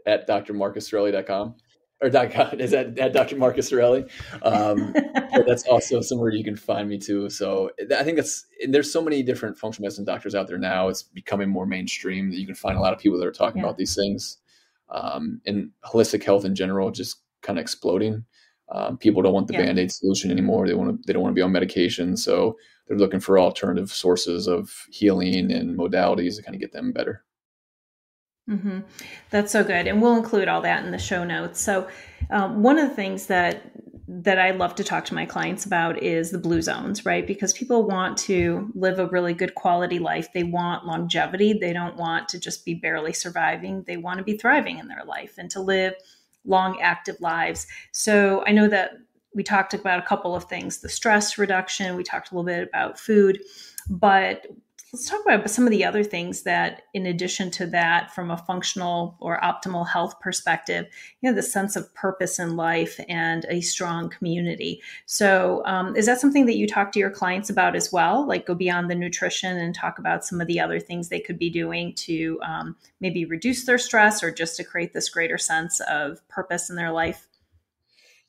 at drmarcuscirelli.com or dot .com is that at Dr. Marcus Cirelli. Um, that's also somewhere you can find me too. So I think that's, there's so many different functional medicine doctors out there now. It's becoming more mainstream that you can find a lot of people that are talking yeah. about these things. Um, and holistic health in general, just kind of exploding. Um, people don't want the yeah. band-aid solution anymore. They want to, they don't want to be on medication. So they're looking for alternative sources of healing and modalities to kind of get them better. Mm-hmm. That's so good, and we'll include all that in the show notes. So, um, one of the things that that I love to talk to my clients about is the blue zones, right? Because people want to live a really good quality life. They want longevity. They don't want to just be barely surviving. They want to be thriving in their life and to live long, active lives. So, I know that we talked about a couple of things the stress reduction, we talked a little bit about food, but Let's talk about some of the other things that, in addition to that, from a functional or optimal health perspective, you know, the sense of purpose in life and a strong community. So, um, is that something that you talk to your clients about as well? Like, go beyond the nutrition and talk about some of the other things they could be doing to um, maybe reduce their stress or just to create this greater sense of purpose in their life?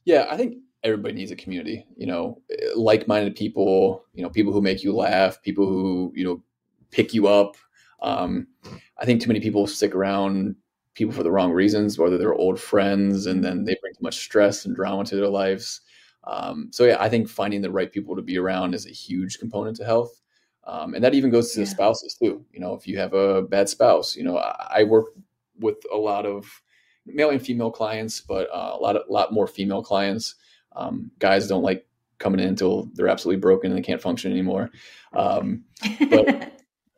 Yeah, I think everybody needs a community you know like-minded people you know people who make you laugh people who you know pick you up. Um, I think too many people stick around people for the wrong reasons, whether they're old friends and then they bring too much stress and drama to their lives. Um, so yeah, I think finding the right people to be around is a huge component to health. Um, and that even goes to yeah. spouses too. You know, if you have a bad spouse, you know, I, I work with a lot of male and female clients, but uh, a lot, a lot more female clients. Um, guys don't like coming in until they're absolutely broken and they can't function anymore. Um, but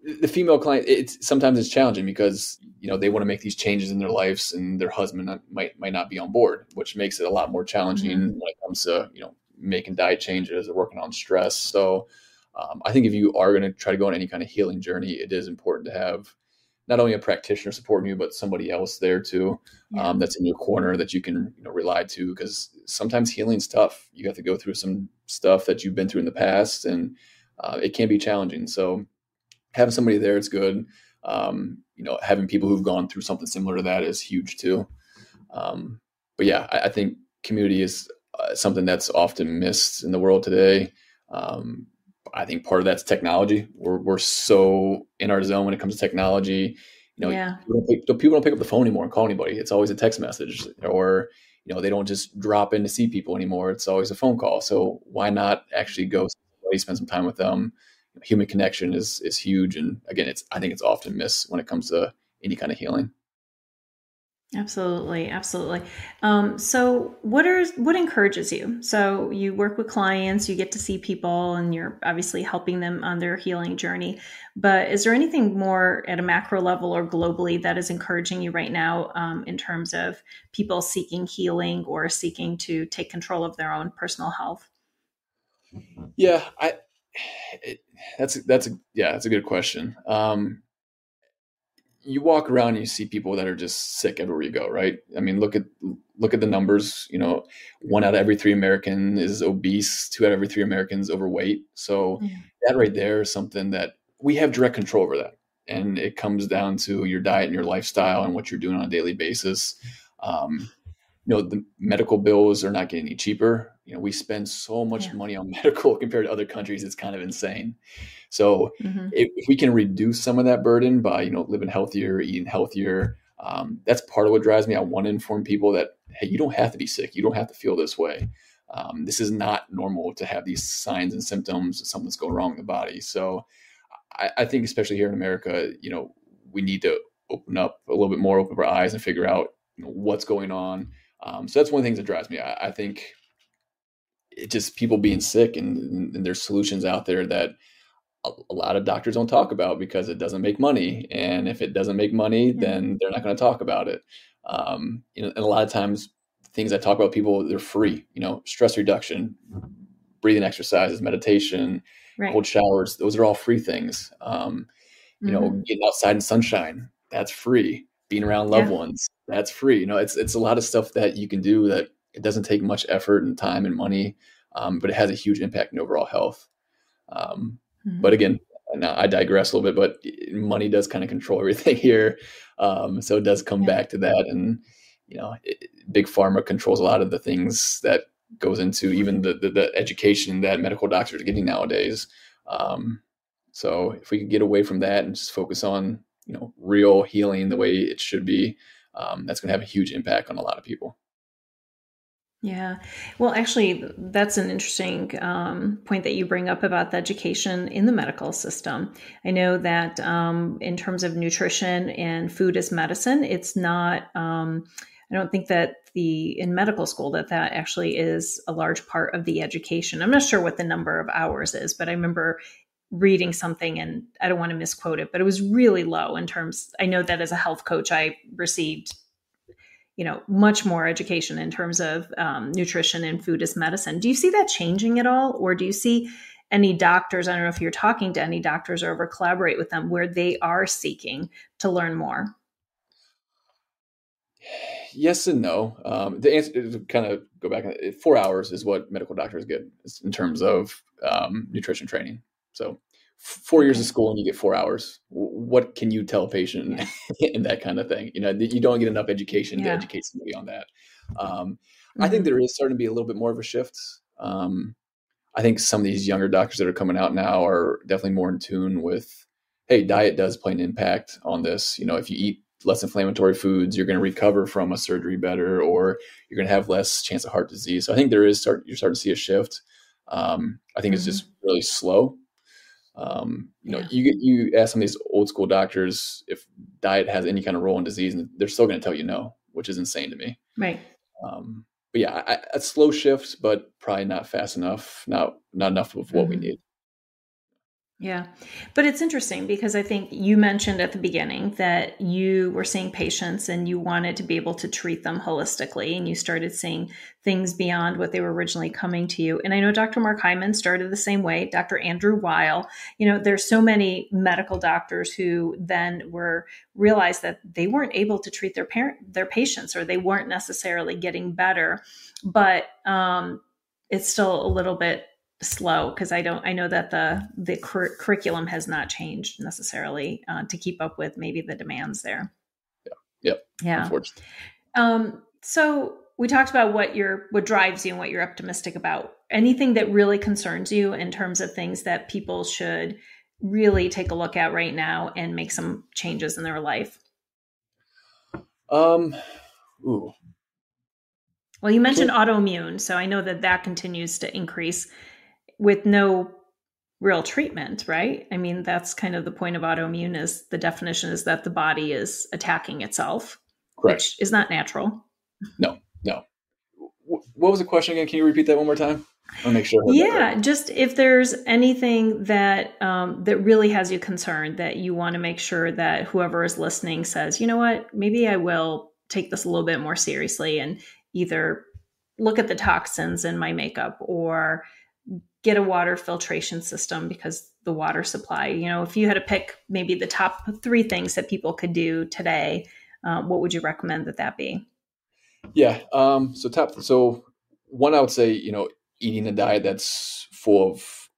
the female client it's sometimes it's challenging because you know they want to make these changes in their lives and their husband might might not be on board which makes it a lot more challenging mm-hmm. when it comes to you know making diet changes or working on stress so um, i think if you are going to try to go on any kind of healing journey it is important to have not only a practitioner supporting you but somebody else there too yeah. um, that's in your corner that you can you know rely to because sometimes healing's tough you have to go through some stuff that you've been through in the past and uh, it can be challenging so having somebody there is good. Um, you know, having people who've gone through something similar to that is huge too. Um, but yeah, I, I, think community is uh, something that's often missed in the world today. Um, I think part of that's technology. We're we're so in our zone when it comes to technology. You know, yeah. people, don't pick, people don't pick up the phone anymore and call anybody. It's always a text message, or you know, they don't just drop in to see people anymore. It's always a phone call. So why not actually go spend some time with them? Human connection is is huge and again it's i think it's often missed when it comes to any kind of healing. Absolutely absolutely. Um, so what are what encourages you? So you work with clients you get to see people and you're obviously helping them on their healing journey. But is there anything more at a macro level or globally that is encouraging you right now um, in terms of people seeking healing or seeking to take control of their own personal health? Yeah i it, that's that's a, yeah, that's a good question. Um, you walk around and you see people that are just sick everywhere you go, right? I mean, look at look at the numbers. You know, one out of every three American is obese. Two out of every three Americans overweight. So mm-hmm. that right there is something that we have direct control over that, and it comes down to your diet and your lifestyle and what you're doing on a daily basis. Um, you know, the medical bills are not getting any cheaper. You know, we spend so much yeah. money on medical compared to other countries; it's kind of insane. So mm-hmm. if, if, we can reduce some of that burden by you know living healthier, eating healthier, um, that's part of what drives me. I want to inform people that hey, you don't have to be sick. You don't have to feel this way. Um, this is not normal to have these signs and symptoms. Something's going wrong in the body. So I, I think, especially here in America, you know, we need to open up a little bit more, open up our eyes, and figure out you know, what's going on. Um, so that's one of the things that drives me. I, I think it just people being sick and, and there's solutions out there that a, lot of doctors don't talk about because it doesn't make money. And if it doesn't make money, mm-hmm. then they're not going to talk about it. Um, you know, and a lot of times things I talk about people, they're free, you know, stress reduction, breathing exercises, meditation, right. cold showers. Those are all free things. Um, you mm-hmm. know, getting outside in sunshine, that's free. Being around loved yeah. ones, that's free. You know, it's, it's a lot of stuff that you can do that it doesn't take much effort and time and money, um, but it has a huge impact in overall health. Um, Mm-hmm. But again, I digress a little bit, but money does kind of control everything here. Um, so it does come yeah. back to that. And, you know, it, big pharma controls a lot of the things that goes into even the, the, the education that medical doctors are getting nowadays. Um, so if we could get away from that and just focus on, you know, real healing the way it should be, um, that's going to have a huge impact on a lot of people. Yeah. Well, actually, that's an interesting um, point that you bring up about the education in the medical system. I know that um, in terms of nutrition and food as medicine, it's not. Um, I don't think that the in medical school that that actually is a large part of the education. I'm not sure what the number of hours is, but I remember reading something and I don't want to misquote it, but it was really low in terms. I know that as a health coach, I received you know much more education in terms of um, nutrition and food as medicine. Do you see that changing at all or do you see any doctors i don't know if you're talking to any doctors or ever collaborate with them where they are seeking to learn more? Yes and no. Um, the answer to kind of go back four hours is what medical doctors get in terms of um, nutrition training so four years of school and you get four hours what can you tell a patient yeah. in that kind of thing you know you don't get enough education yeah. to educate somebody on that um, mm-hmm. i think mm-hmm. there is starting to be a little bit more of a shift um, i think some of these younger doctors that are coming out now are definitely more in tune with hey diet does play an impact on this you know if you eat less inflammatory foods you're going to recover from a surgery better or you're going to have less chance of heart disease so i think there is start you're starting to see a shift um, i think mm-hmm. it's just mm-hmm. really slow um, you know, yeah. you you ask some of these old school doctors if diet has any kind of role in disease, and they're still going to tell you no, which is insane to me. Right. Um, but yeah, I, a slow shift, but probably not fast enough, not not enough of what mm-hmm. we need. Yeah. But it's interesting because I think you mentioned at the beginning that you were seeing patients and you wanted to be able to treat them holistically and you started seeing things beyond what they were originally coming to you. And I know Dr. Mark Hyman started the same way, Dr. Andrew Weil. You know, there's so many medical doctors who then were realized that they weren't able to treat their parent their patients or they weren't necessarily getting better. But um it's still a little bit slow because I don't I know that the the cur- curriculum has not changed necessarily uh, to keep up with maybe the demands there. Yeah. Yep. Yeah. Um, so we talked about what your what drives you and what you're optimistic about. Anything that really concerns you in terms of things that people should really take a look at right now and make some changes in their life. Um. Ooh. Well, you mentioned autoimmune, so I know that that continues to increase with no real treatment, right? I mean, that's kind of the point of autoimmune is the definition is that the body is attacking itself, Correct. which is not natural. No, no. What was the question again? Can you repeat that one more time? I'll make sure. yeah, just if there's anything that um, that really has you concerned, that you want to make sure that whoever is listening says, you know what, maybe I will take this a little bit more seriously and either look at the toxins in my makeup or get a water filtration system because the water supply. You know, if you had to pick maybe the top three things that people could do today, uh, what would you recommend that that be? Yeah. Um, so top. So one, I would say, you know, eating a diet that's full of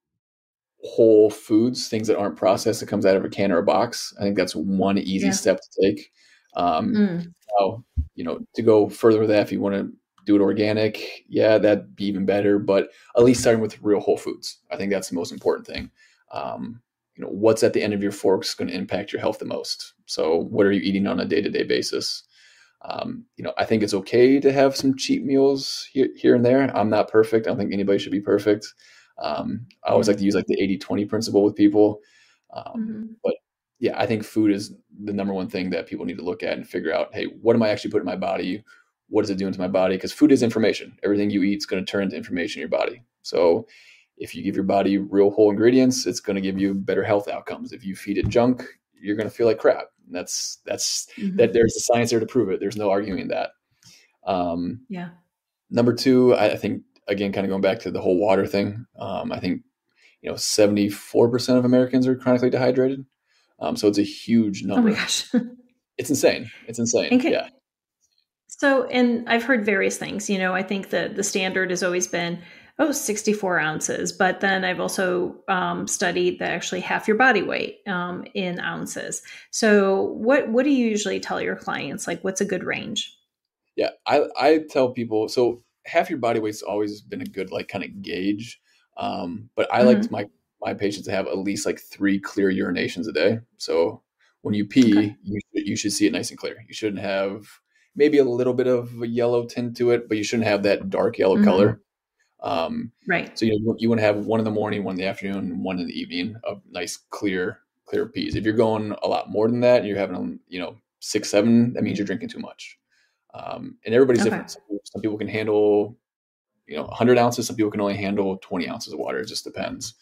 whole foods, things that aren't processed, that comes out of a can or a box. I think that's one easy yeah. step to take. Um, mm. now, you know, to go further with that, if you want to do it organic, yeah, that'd be even better. But at least starting with real whole foods, I think that's the most important thing. Um, you know, what's at the end of your fork is going to impact your health the most. So, what are you eating on a day to day basis? Um, you know, I think it's okay to have some cheat meals here, here and there. I'm not perfect. I don't think anybody should be perfect. Um, I always like to use like the 80 20 principle with people. Um, mm-hmm. But yeah, I think food is the number one thing that people need to look at and figure out hey, what am I actually putting in my body? What is it doing to my body? Because food is information. Everything you eat is going to turn into information in your body. So if you give your body real whole ingredients, it's going to give you better health outcomes. If you feed it junk, you're going to feel like crap. And that's that's mm-hmm. that. There's the science there to prove it. There's no arguing that. Um, yeah. Number two, I, I think again, kind of going back to the whole water thing, um, I think you know 74% of Americans are chronically dehydrated. Um, so it's a huge number. Oh my gosh. it's insane. It's insane. Can, yeah. So, and I've heard various things. You know, I think that the standard has always been, oh, 64 ounces. But then I've also um, studied that actually half your body weight um, in ounces. So, what what do you usually tell your clients? Like, what's a good range? Yeah, I, I tell people so half your body weight's always been a good like kind of gauge. Um, but I mm-hmm. like my my patients to have at least like three clear urinations a day. So when you pee, okay. you you should see it nice and clear. You shouldn't have maybe a little bit of a yellow tint to it, but you shouldn't have that dark yellow mm-hmm. color. Um, right. So you know, you want to have one in the morning, one in the afternoon, one in the evening of nice clear clear peas. If you're going a lot more than that, and you're having you know six seven, that means you're drinking too much. Um, and everybody's okay. different. Some, some, people can handle, you know, 100 ounces. Some people can only handle 20 ounces of water. It just depends.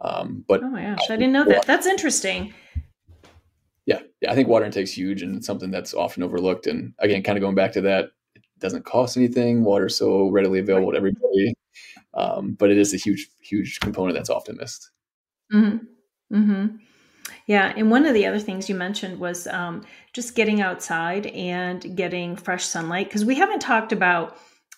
Um, but oh my gosh, I, I didn't know that. That's interesting. Yeah, yeah, I think water intake's huge and it's something that's often overlooked. And again, kind of going back to that, it doesn't cost anything. Water's so readily available to everybody, um, but it is a huge, huge component that's often missed. Mm-hmm. Mm-hmm. Yeah, and one of the other things you mentioned was um, just getting outside and getting fresh sunlight because we haven't talked about.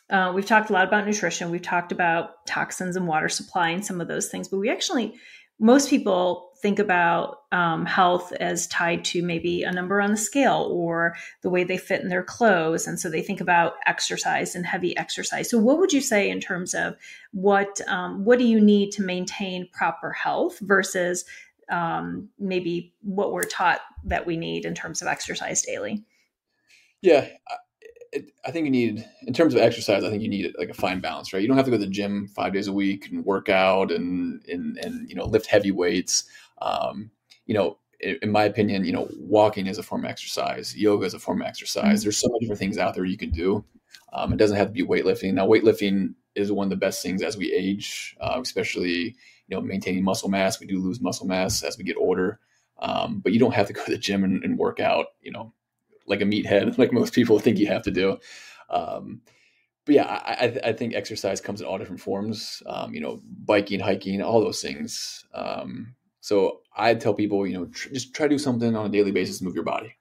Uh, we've talked a lot about nutrition. We've talked about toxins and water supply and some of those things, but we actually, most people think about um, health as tied to maybe a number on the scale or the way they fit in their clothes. And so they think about exercise and heavy exercise. So, what would you say in terms of what um, what do you need to maintain proper health versus um, maybe what we're taught that we need in terms of exercise daily? Yeah, I think you need, in terms of exercise, I think you need like a fine balance, right? You don't have to go to the gym five days a week and work out and and and you know lift heavy weights. Um, you know, in, in, my opinion, you know, walking is a form of exercise. Yoga is a form of exercise. Mm-hmm. There's so many different things out there you can do. Um, it doesn't have to be weightlifting. Now, weightlifting is one of the best things as we age, uh, especially you know maintaining muscle mass. We do lose muscle mass as we get older, um, but you don't have to go to the gym and, and, work out. You know, like a meathead, like most people think you have to do. Um, but yeah, I, I, think exercise comes in all different forms. Um, you know, biking, hiking, all those things. Um, so I tell people, you know, tr- just try to do something on a daily basis to move your body.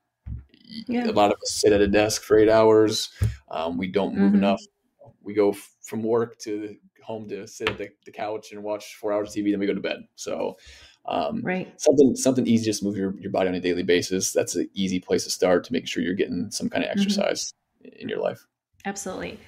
Yeah. A lot of us sit at a desk for eight hours. Um, we don't move mm-hmm. enough. We go f- from work to home to sit at the, the couch and watch four hours of TV, then we go to bed. So, um, right, something something easy, just move your, your body on a daily basis. That's an easy place to start to make sure you're getting some kind of mm-hmm. exercise mm-hmm. in your life. Absolutely.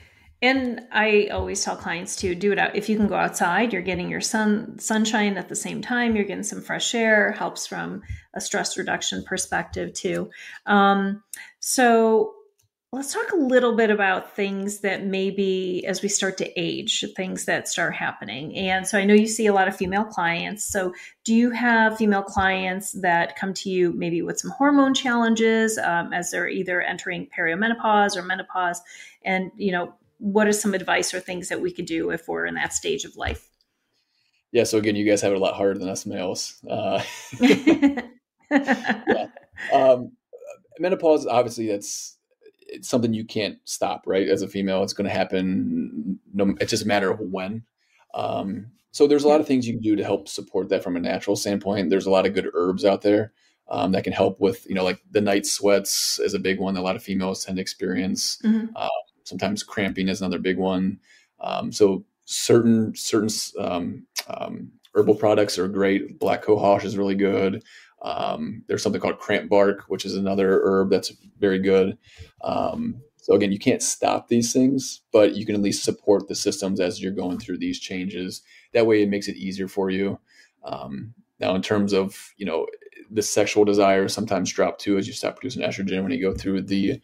And I always tell clients to do it out. If you can go outside, you're getting your sun sunshine at the same time. You're getting some fresh air. Helps from a stress reduction perspective too. Um, so Let's talk a little bit about things that maybe as we start to age, things that start happening. And so I know you see a lot of female clients. So do you have female clients that come to you maybe with some hormone challenges um, as they're either entering perimenopause or menopause? And, you know, what is some advice or things that we could do if we're in that stage of life? Yeah. So again, you guys have it a lot harder than us males. Uh, yeah. Um, menopause, obviously, that's it's something you can't stop, right? As a female, it's going to happen. No, it's just a matter of when. Um, so there's a lot of things you can do to help support that from a natural standpoint. There's a lot of good herbs out there um, that can help with, you know, like the night sweats is a big one that a lot of females tend to experience. Mm-hmm. Um, sometimes cramping is another big one. Um, so certain certain um, um, herbal products are great. Black cohosh is really good. Um, there's something called cramp bark, which is another herb that's very good. so again, you can't stop these things, but you can at least support the systems as you're going through these changes that way it makes it easier for you um, now in terms of you know the sexual desire sometimes drop too as you stop producing estrogen when you go through the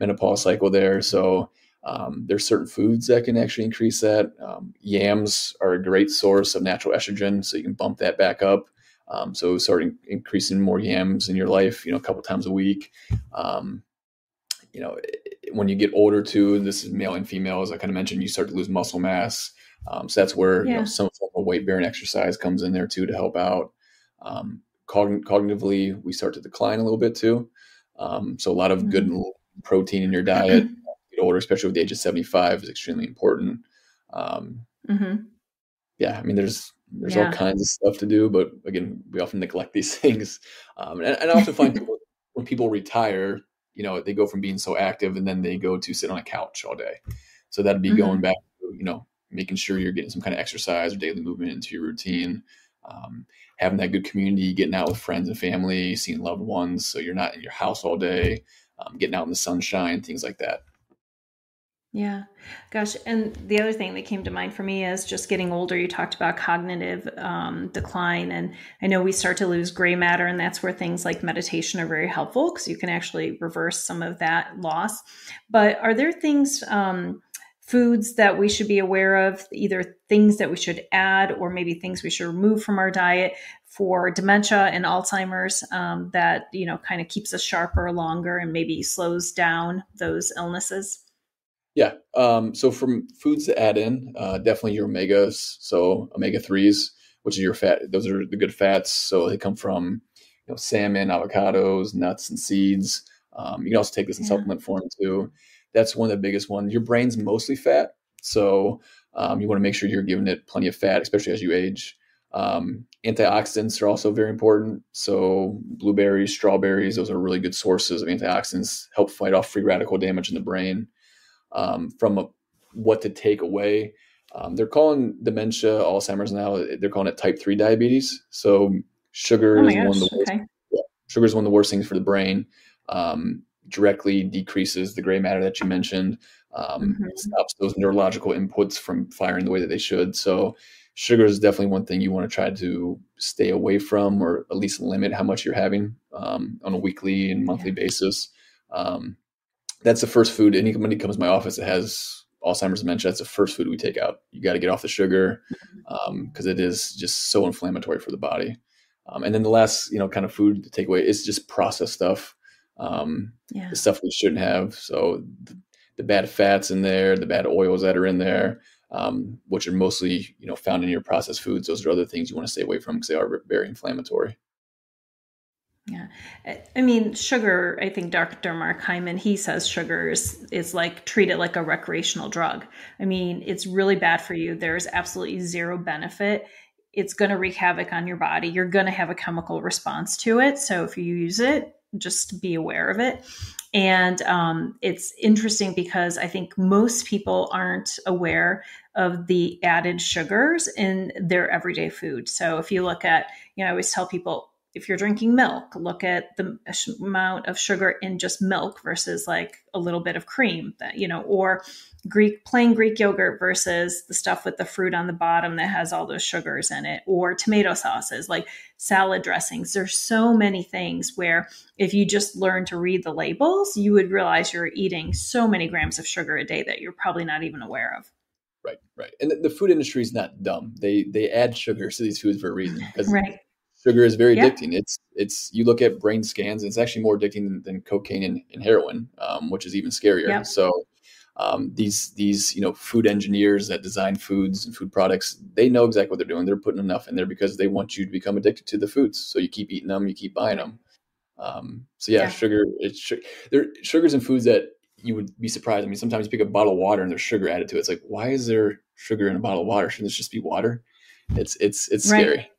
menopause cycle there so um, there's certain foods that can actually increase that um, yams are a great source of natural estrogen so you can bump that back up um, so start increasing more yams in your life you know a couple times a week um, you know when you get older too this is male and female as i kind of mentioned you start to lose muscle mass um, so that's where yeah. you know, some form of weight bearing exercise comes in there too to help out. Um, cogn- cognitively, we start to decline a little bit too. Um, so a lot of mm-hmm. good protein in your diet, get older, especially with the age of 75 is extremely important. Um, mm-hmm. Yeah, I mean, there's there's yeah. all kinds of stuff to do, but again, we often neglect these things. Um, and, and, I often find people, when people retire, you know, they go from being so active and then they go to sit on a couch all day. So that'd be mm-hmm. going back, to, you know, making sure you're getting some kind of exercise or daily movement into your routine. Um, having that good community, getting out with friends and family, seeing loved ones, so you're not in your house all day, um, getting out in the sunshine, things like that. Yeah, gosh. And the other thing that came to mind for me is just getting older. You talked about cognitive um, decline, and I know we start to lose gray matter, and that's where things like meditation are very helpful because you can actually reverse some of that loss. But are there things um, foods that we should be aware of, either things that we should add or maybe things we should remove from our diet for dementia and Alzheimer's um, that, you know, kind of keeps us sharper longer and maybe slows down those illnesses? Yeah. Um, so from foods to add in, uh, definitely your omegas. So omega threes, which is your fat. Those are the good fats. So they come from, you know, salmon, avocados, nuts, and seeds. Um, you can also take this in yeah. supplement form too that's one of the biggest ones. Your brain's mostly fat, so um, you want to make sure you're giving it plenty of fat, especially as you age. Um, antioxidants are also very important. So blueberries, strawberries, those are really good sources of antioxidants. Help fight off free radical damage in the brain. Um, from a, what to take away, um, they're calling dementia, Alzheimer's now. They're calling it type three diabetes. So sugar oh is one of the worst. Okay. Yeah, sugar is one of the worst things for the brain. Um, directly decreases the gray matter that you mentioned, um, mm-hmm. stops those neurological inputs from firing the way that they should. So, sugar is definitely one thing you want to try to stay away from, or at least limit how much you're having um, on a weekly and monthly yeah. basis. Um, that's the first food. Anybody comes to my office that has Alzheimer's dementia, that's the first food we take out. You got to get off the sugar because mm-hmm. um, it is just so inflammatory for the body. Um, and then the last, you know, kind of food to take away is just processed stuff um, yeah. the stuff we shouldn't have. So the, the, bad fats in there, the bad oils that are in there, um, which are mostly you know found in your processed foods. Those are other things you want to stay away from because they are very inflammatory. Yeah. I mean, sugar, I think Dr. Mark Hyman, he says sugar is, is like treat it like a recreational drug. I mean, it's really bad for you. There's absolutely zero benefit. It's going to wreak havoc on your body. You're going to have a chemical response to it. So if you use it, just be aware of it. And um, it's interesting because I think most people aren't aware of the added sugars in their everyday food. So if you look at, you know, I always tell people if you're drinking milk, look at the amount of sugar in just milk versus like a little bit of cream that, you know, or Greek plain Greek yogurt versus the stuff with the fruit on the bottom that has all those sugars in it, or tomato sauces, like salad dressings. There's so many things where if you just learn to read the labels, you would realize you're eating so many grams of sugar a day that you're probably not even aware of. Right, right. And the food industry is not dumb. They they add sugar to these foods for a reason. Right. Sugar is very yeah. addicting. It's it's you look at brain scans, and it's actually more addicting than, than cocaine and, and heroin, um, which is even scarier. Yeah. So um, these these you know food engineers that design foods and food products they know exactly what they're doing they're putting enough in there because they want you to become addicted to the foods so you keep eating them you keep buying them um, so yeah, yeah, sugar it's there sugars in foods that you would be surprised i mean sometimes you pick a bottle of water and there's sugar added to it it's like why is there sugar in a bottle of water shouldn't this just be water it's it's it's right. scary.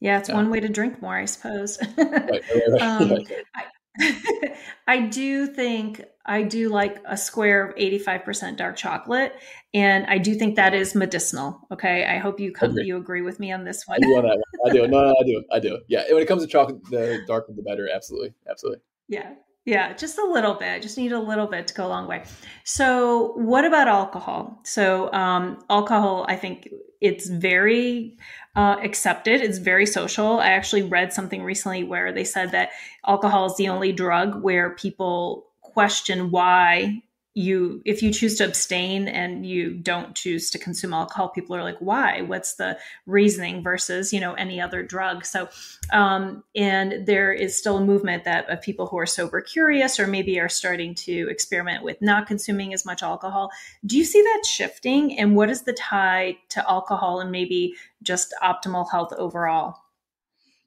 Yeah, it's yeah. one way to drink more, I suppose. right, right, um, I, I do think I do like a square of 85% dark chocolate. And I do think that is medicinal. Okay. I hope you come, agree. you agree with me on this one. I do, on one. I do. No, no, I do. I do. Yeah. When it comes to chocolate, the darker the better. Absolutely. Absolutely. Yeah. Yeah, just a little bit. Just need a little bit to go a long way. So, what about alcohol? So, um, alcohol, I think it's very uh, accepted. It's very social. I actually read something recently where they said that alcohol is the only drug where people question why you if you choose to abstain and you don't choose to consume alcohol people are like why? What's the reasoning versus you know any other drug? So um, and there is still a movement that of people who are sober curious or maybe are starting to experiment with not consuming as much alcohol. Do you see that shifting? And what is the tie to alcohol and maybe just optimal health overall?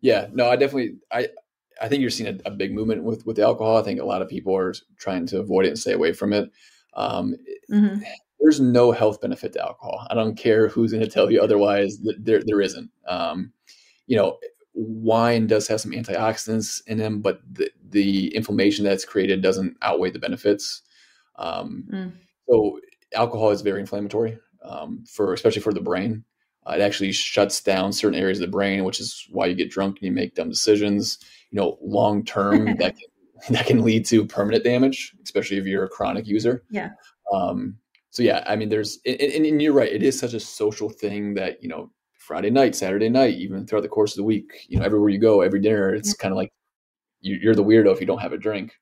Yeah no i definitely i I think you're seeing a, a, big movement with with alcohol. I think a lot of people are trying to avoid it and stay away from it. Um, mm-hmm. There's no health benefit to alcohol. I don't care who's going to tell you otherwise. There there isn't. Um, you know, wine does have some antioxidants in them, but the, the inflammation that's created doesn't outweigh the benefits. Um, mm. So alcohol is very inflammatory um, for especially for the brain. Uh, it actually shuts down certain areas of the brain, which is why you get drunk and you make dumb decisions you know, long term that can, that can lead to permanent damage, especially if you're a chronic user. Yeah. Um, so yeah, I mean, there's, and, and you're right. It is such a social thing that, you know, Friday night, Saturday night, even throughout the course of the week, you know, everywhere you go, every dinner, it's yeah. kind of like you, are the weirdo if you don't have a drink.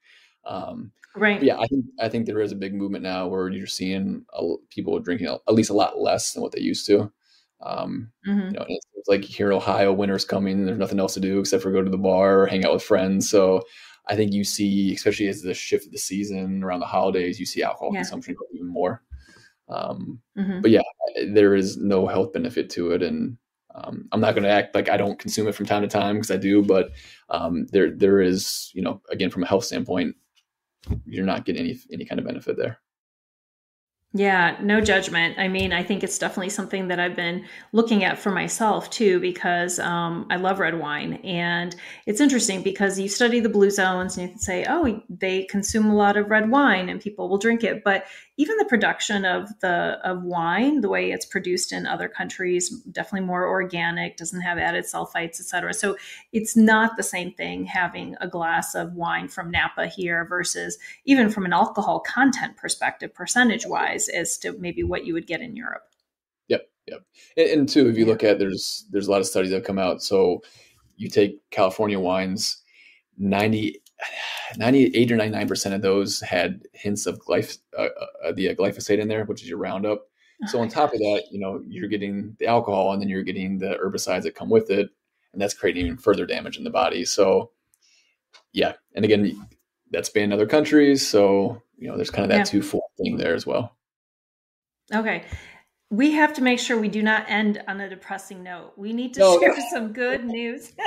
Um, right. Yeah, I think I think there is a big movement now where you're seeing a, people drinking at least a lot less than what they used to. Um, mm-hmm. You know, it's, like here in Ohio, winter's coming, and there's nothing else to do except for go to the bar or hang out with friends. So I think you see, especially as the shift of the season around the holidays, you see alcohol yeah. consumption even more. Um, mm-hmm. But yeah, there is no health benefit to it, and um, I'm not going to act like I don't consume it from time to time because I do. But um, there, there is, you know, again from a health standpoint, you're not getting any any kind of benefit there. Yeah, no judgment. I mean, I think it's definitely something that I've been looking at for myself too, because um, I love red wine. And it's interesting because you study the blue zones and you can say, oh, they consume a lot of red wine and people will drink it. But even the production of the of wine, the way it's produced in other countries, definitely more organic, doesn't have added sulfites, etc. So it's not the same thing having a glass of wine from Napa here versus even from an alcohol content perspective, percentage wise, as to maybe what you would get in Europe. Yep, yep. And, and too, if you look at there's there's a lot of studies that have come out. So you take California wines, ninety 98 or 99% of those had hints of glyph- uh, uh, the uh, glyphosate in there, which is your Roundup. So on top of that, you know, you're getting the alcohol and then you're getting the herbicides that come with it. And that's creating even further damage in the body. So yeah. And again, that's banned in other countries. So, you know, there's kind of that yeah. two-fold thing there as well. Okay we have to make sure we do not end on a depressing note. We need to no, share some good news.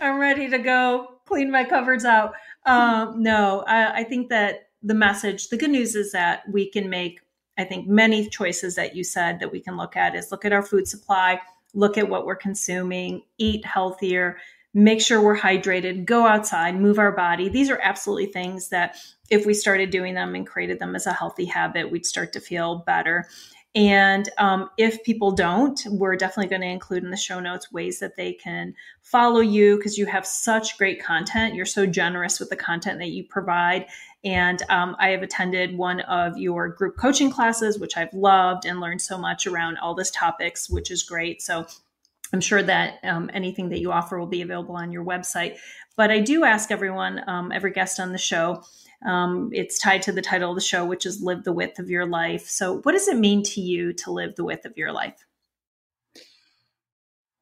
I'm ready to go clean my cupboards out. Um, no, I, I think that the message, the good news is that we can make, I think, many choices that you said that we can look at is look at our food supply, look at what we're consuming, eat healthier, make sure we're hydrated, go outside, move our body. These are absolutely things that if we started doing them and created them as a healthy habit, we'd start to feel better. And um, if people don't, we're definitely going to include in the show notes ways that they can follow you because you have such great content. You're so generous with the content that you provide. And um, I have attended one of your group coaching classes, which I've loved and learned so much around all this topics, which is great. So I'm sure that um, anything that you offer will be available on your website. But I do ask everyone, um, every guest on the show, um, it's tied to the title of the show, which is Live the Width of Your Life. So, what does it mean to you to live the width of your life?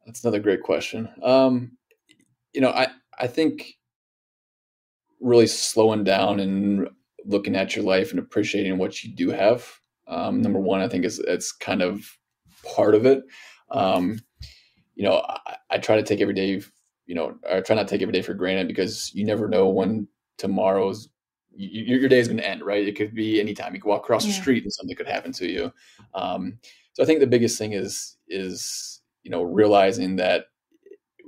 That's another great question. Um, you know, I, I think really slowing down and looking at your life and appreciating what you do have. Um, number one, I think is it's kind of part of it. Um, you know, I, I, try to take every day, you know, I try not to take every day for granted because you never know when tomorrow's you, your day is going to end, right? It could be anytime. You could walk across yeah. the street and something could happen to you. Um, so I think the biggest thing is is you know realizing that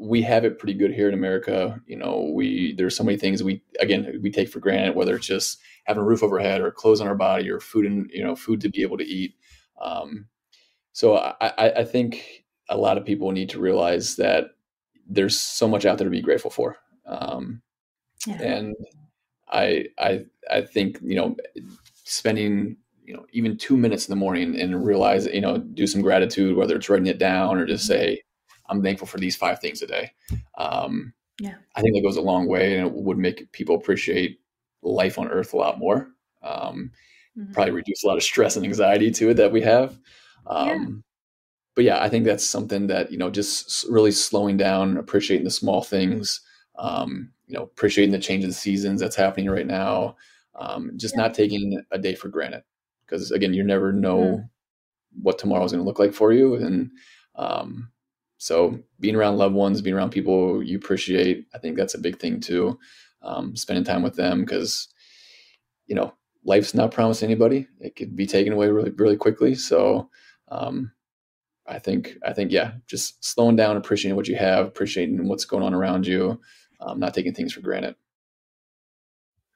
we have it pretty good here in America. You know, we there's so many things we again we take for granted, whether it's just having a roof overhead or clothes on our body or food and you know food to be able to eat. Um, so I, I think a lot of people need to realize that there's so much out there to be grateful for. Um, yeah. And I I I think you know spending you know even two minutes in the morning and realize you know do some gratitude whether it's writing it down or just say I'm thankful for these five things a day. Um, yeah, I think that goes a long way, and it would make people appreciate life on Earth a lot more. Um, mm-hmm. Probably reduce a lot of stress and anxiety to it that we have. Um, yeah. But yeah, I think that's something that you know, just really slowing down, appreciating the small things. Um, you know, appreciating the change in seasons that's happening right now. Um, just yeah. not taking a day for granted, because again, you never know mm-hmm. what tomorrow is going to look like for you, and um, so being around loved ones, being around people you appreciate, I think that's a big thing too. Um, spending time with them because, you know, life's not promised to anybody. It could be taken away really, really quickly. So, um, I think, I think, yeah, just slowing down, appreciating what you have, appreciating what's going on around you, um, not taking things for granted.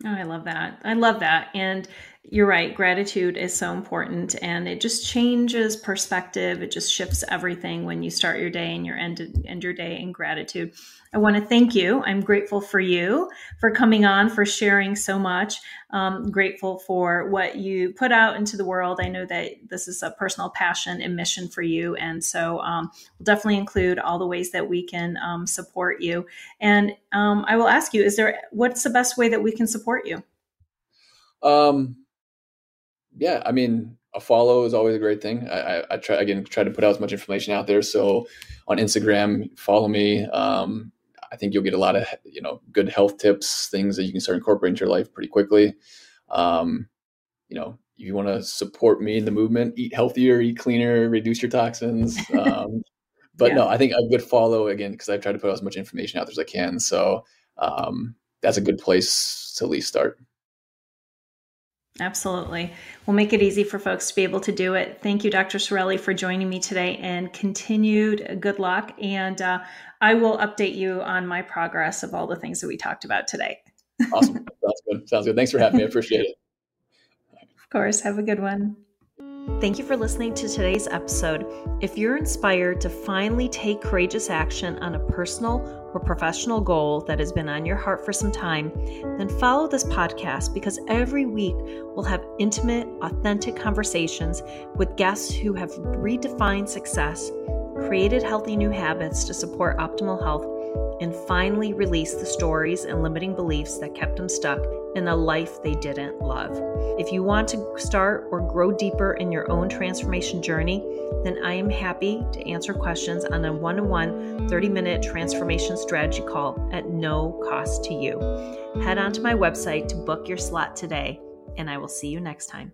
Oh, I love that. I love that. And you're right. Gratitude is so important and it just changes perspective. It just shifts everything when you start your day and your end, end your day in gratitude. I want to thank you. I'm grateful for you for coming on, for sharing so much. Um, grateful for what you put out into the world. I know that this is a personal passion and mission for you. And so um, we'll definitely include all the ways that we can um, support you. And um, I will ask you, is there, what's the best way that we can support you? Um, yeah, I mean, a follow is always a great thing. I, I, I, try again try to put out as much information out there. So on Instagram, follow me. Um, I think you'll get a lot of you know good health tips, things that you can start incorporating into your life pretty quickly. Um, you know, if you want to support me in the movement, eat healthier, eat cleaner, reduce your toxins. Um, but yeah. no, I think a good follow again because I try to put out as much information out there as I can. So um, that's a good place to at least start. Absolutely. We'll make it easy for folks to be able to do it. Thank you, Dr. Cirelli, for joining me today and continued good luck. And uh, I will update you on my progress of all the things that we talked about today. awesome. Sounds good. Sounds good. Thanks for having me. I appreciate it. Of course. Have a good one. Thank you for listening to today's episode. If you're inspired to finally take courageous action on a personal or professional goal that has been on your heart for some time, then follow this podcast because every week we'll have intimate, authentic conversations with guests who have redefined success, created healthy new habits to support optimal health, and finally release the stories and limiting beliefs that kept them stuck in a life they didn't love. If you want to start or grow deeper in your own transformation journey, then I am happy to answer questions on a one on one 30 minute transformation strategy call at no cost to you. Head on to my website to book your slot today, and I will see you next time.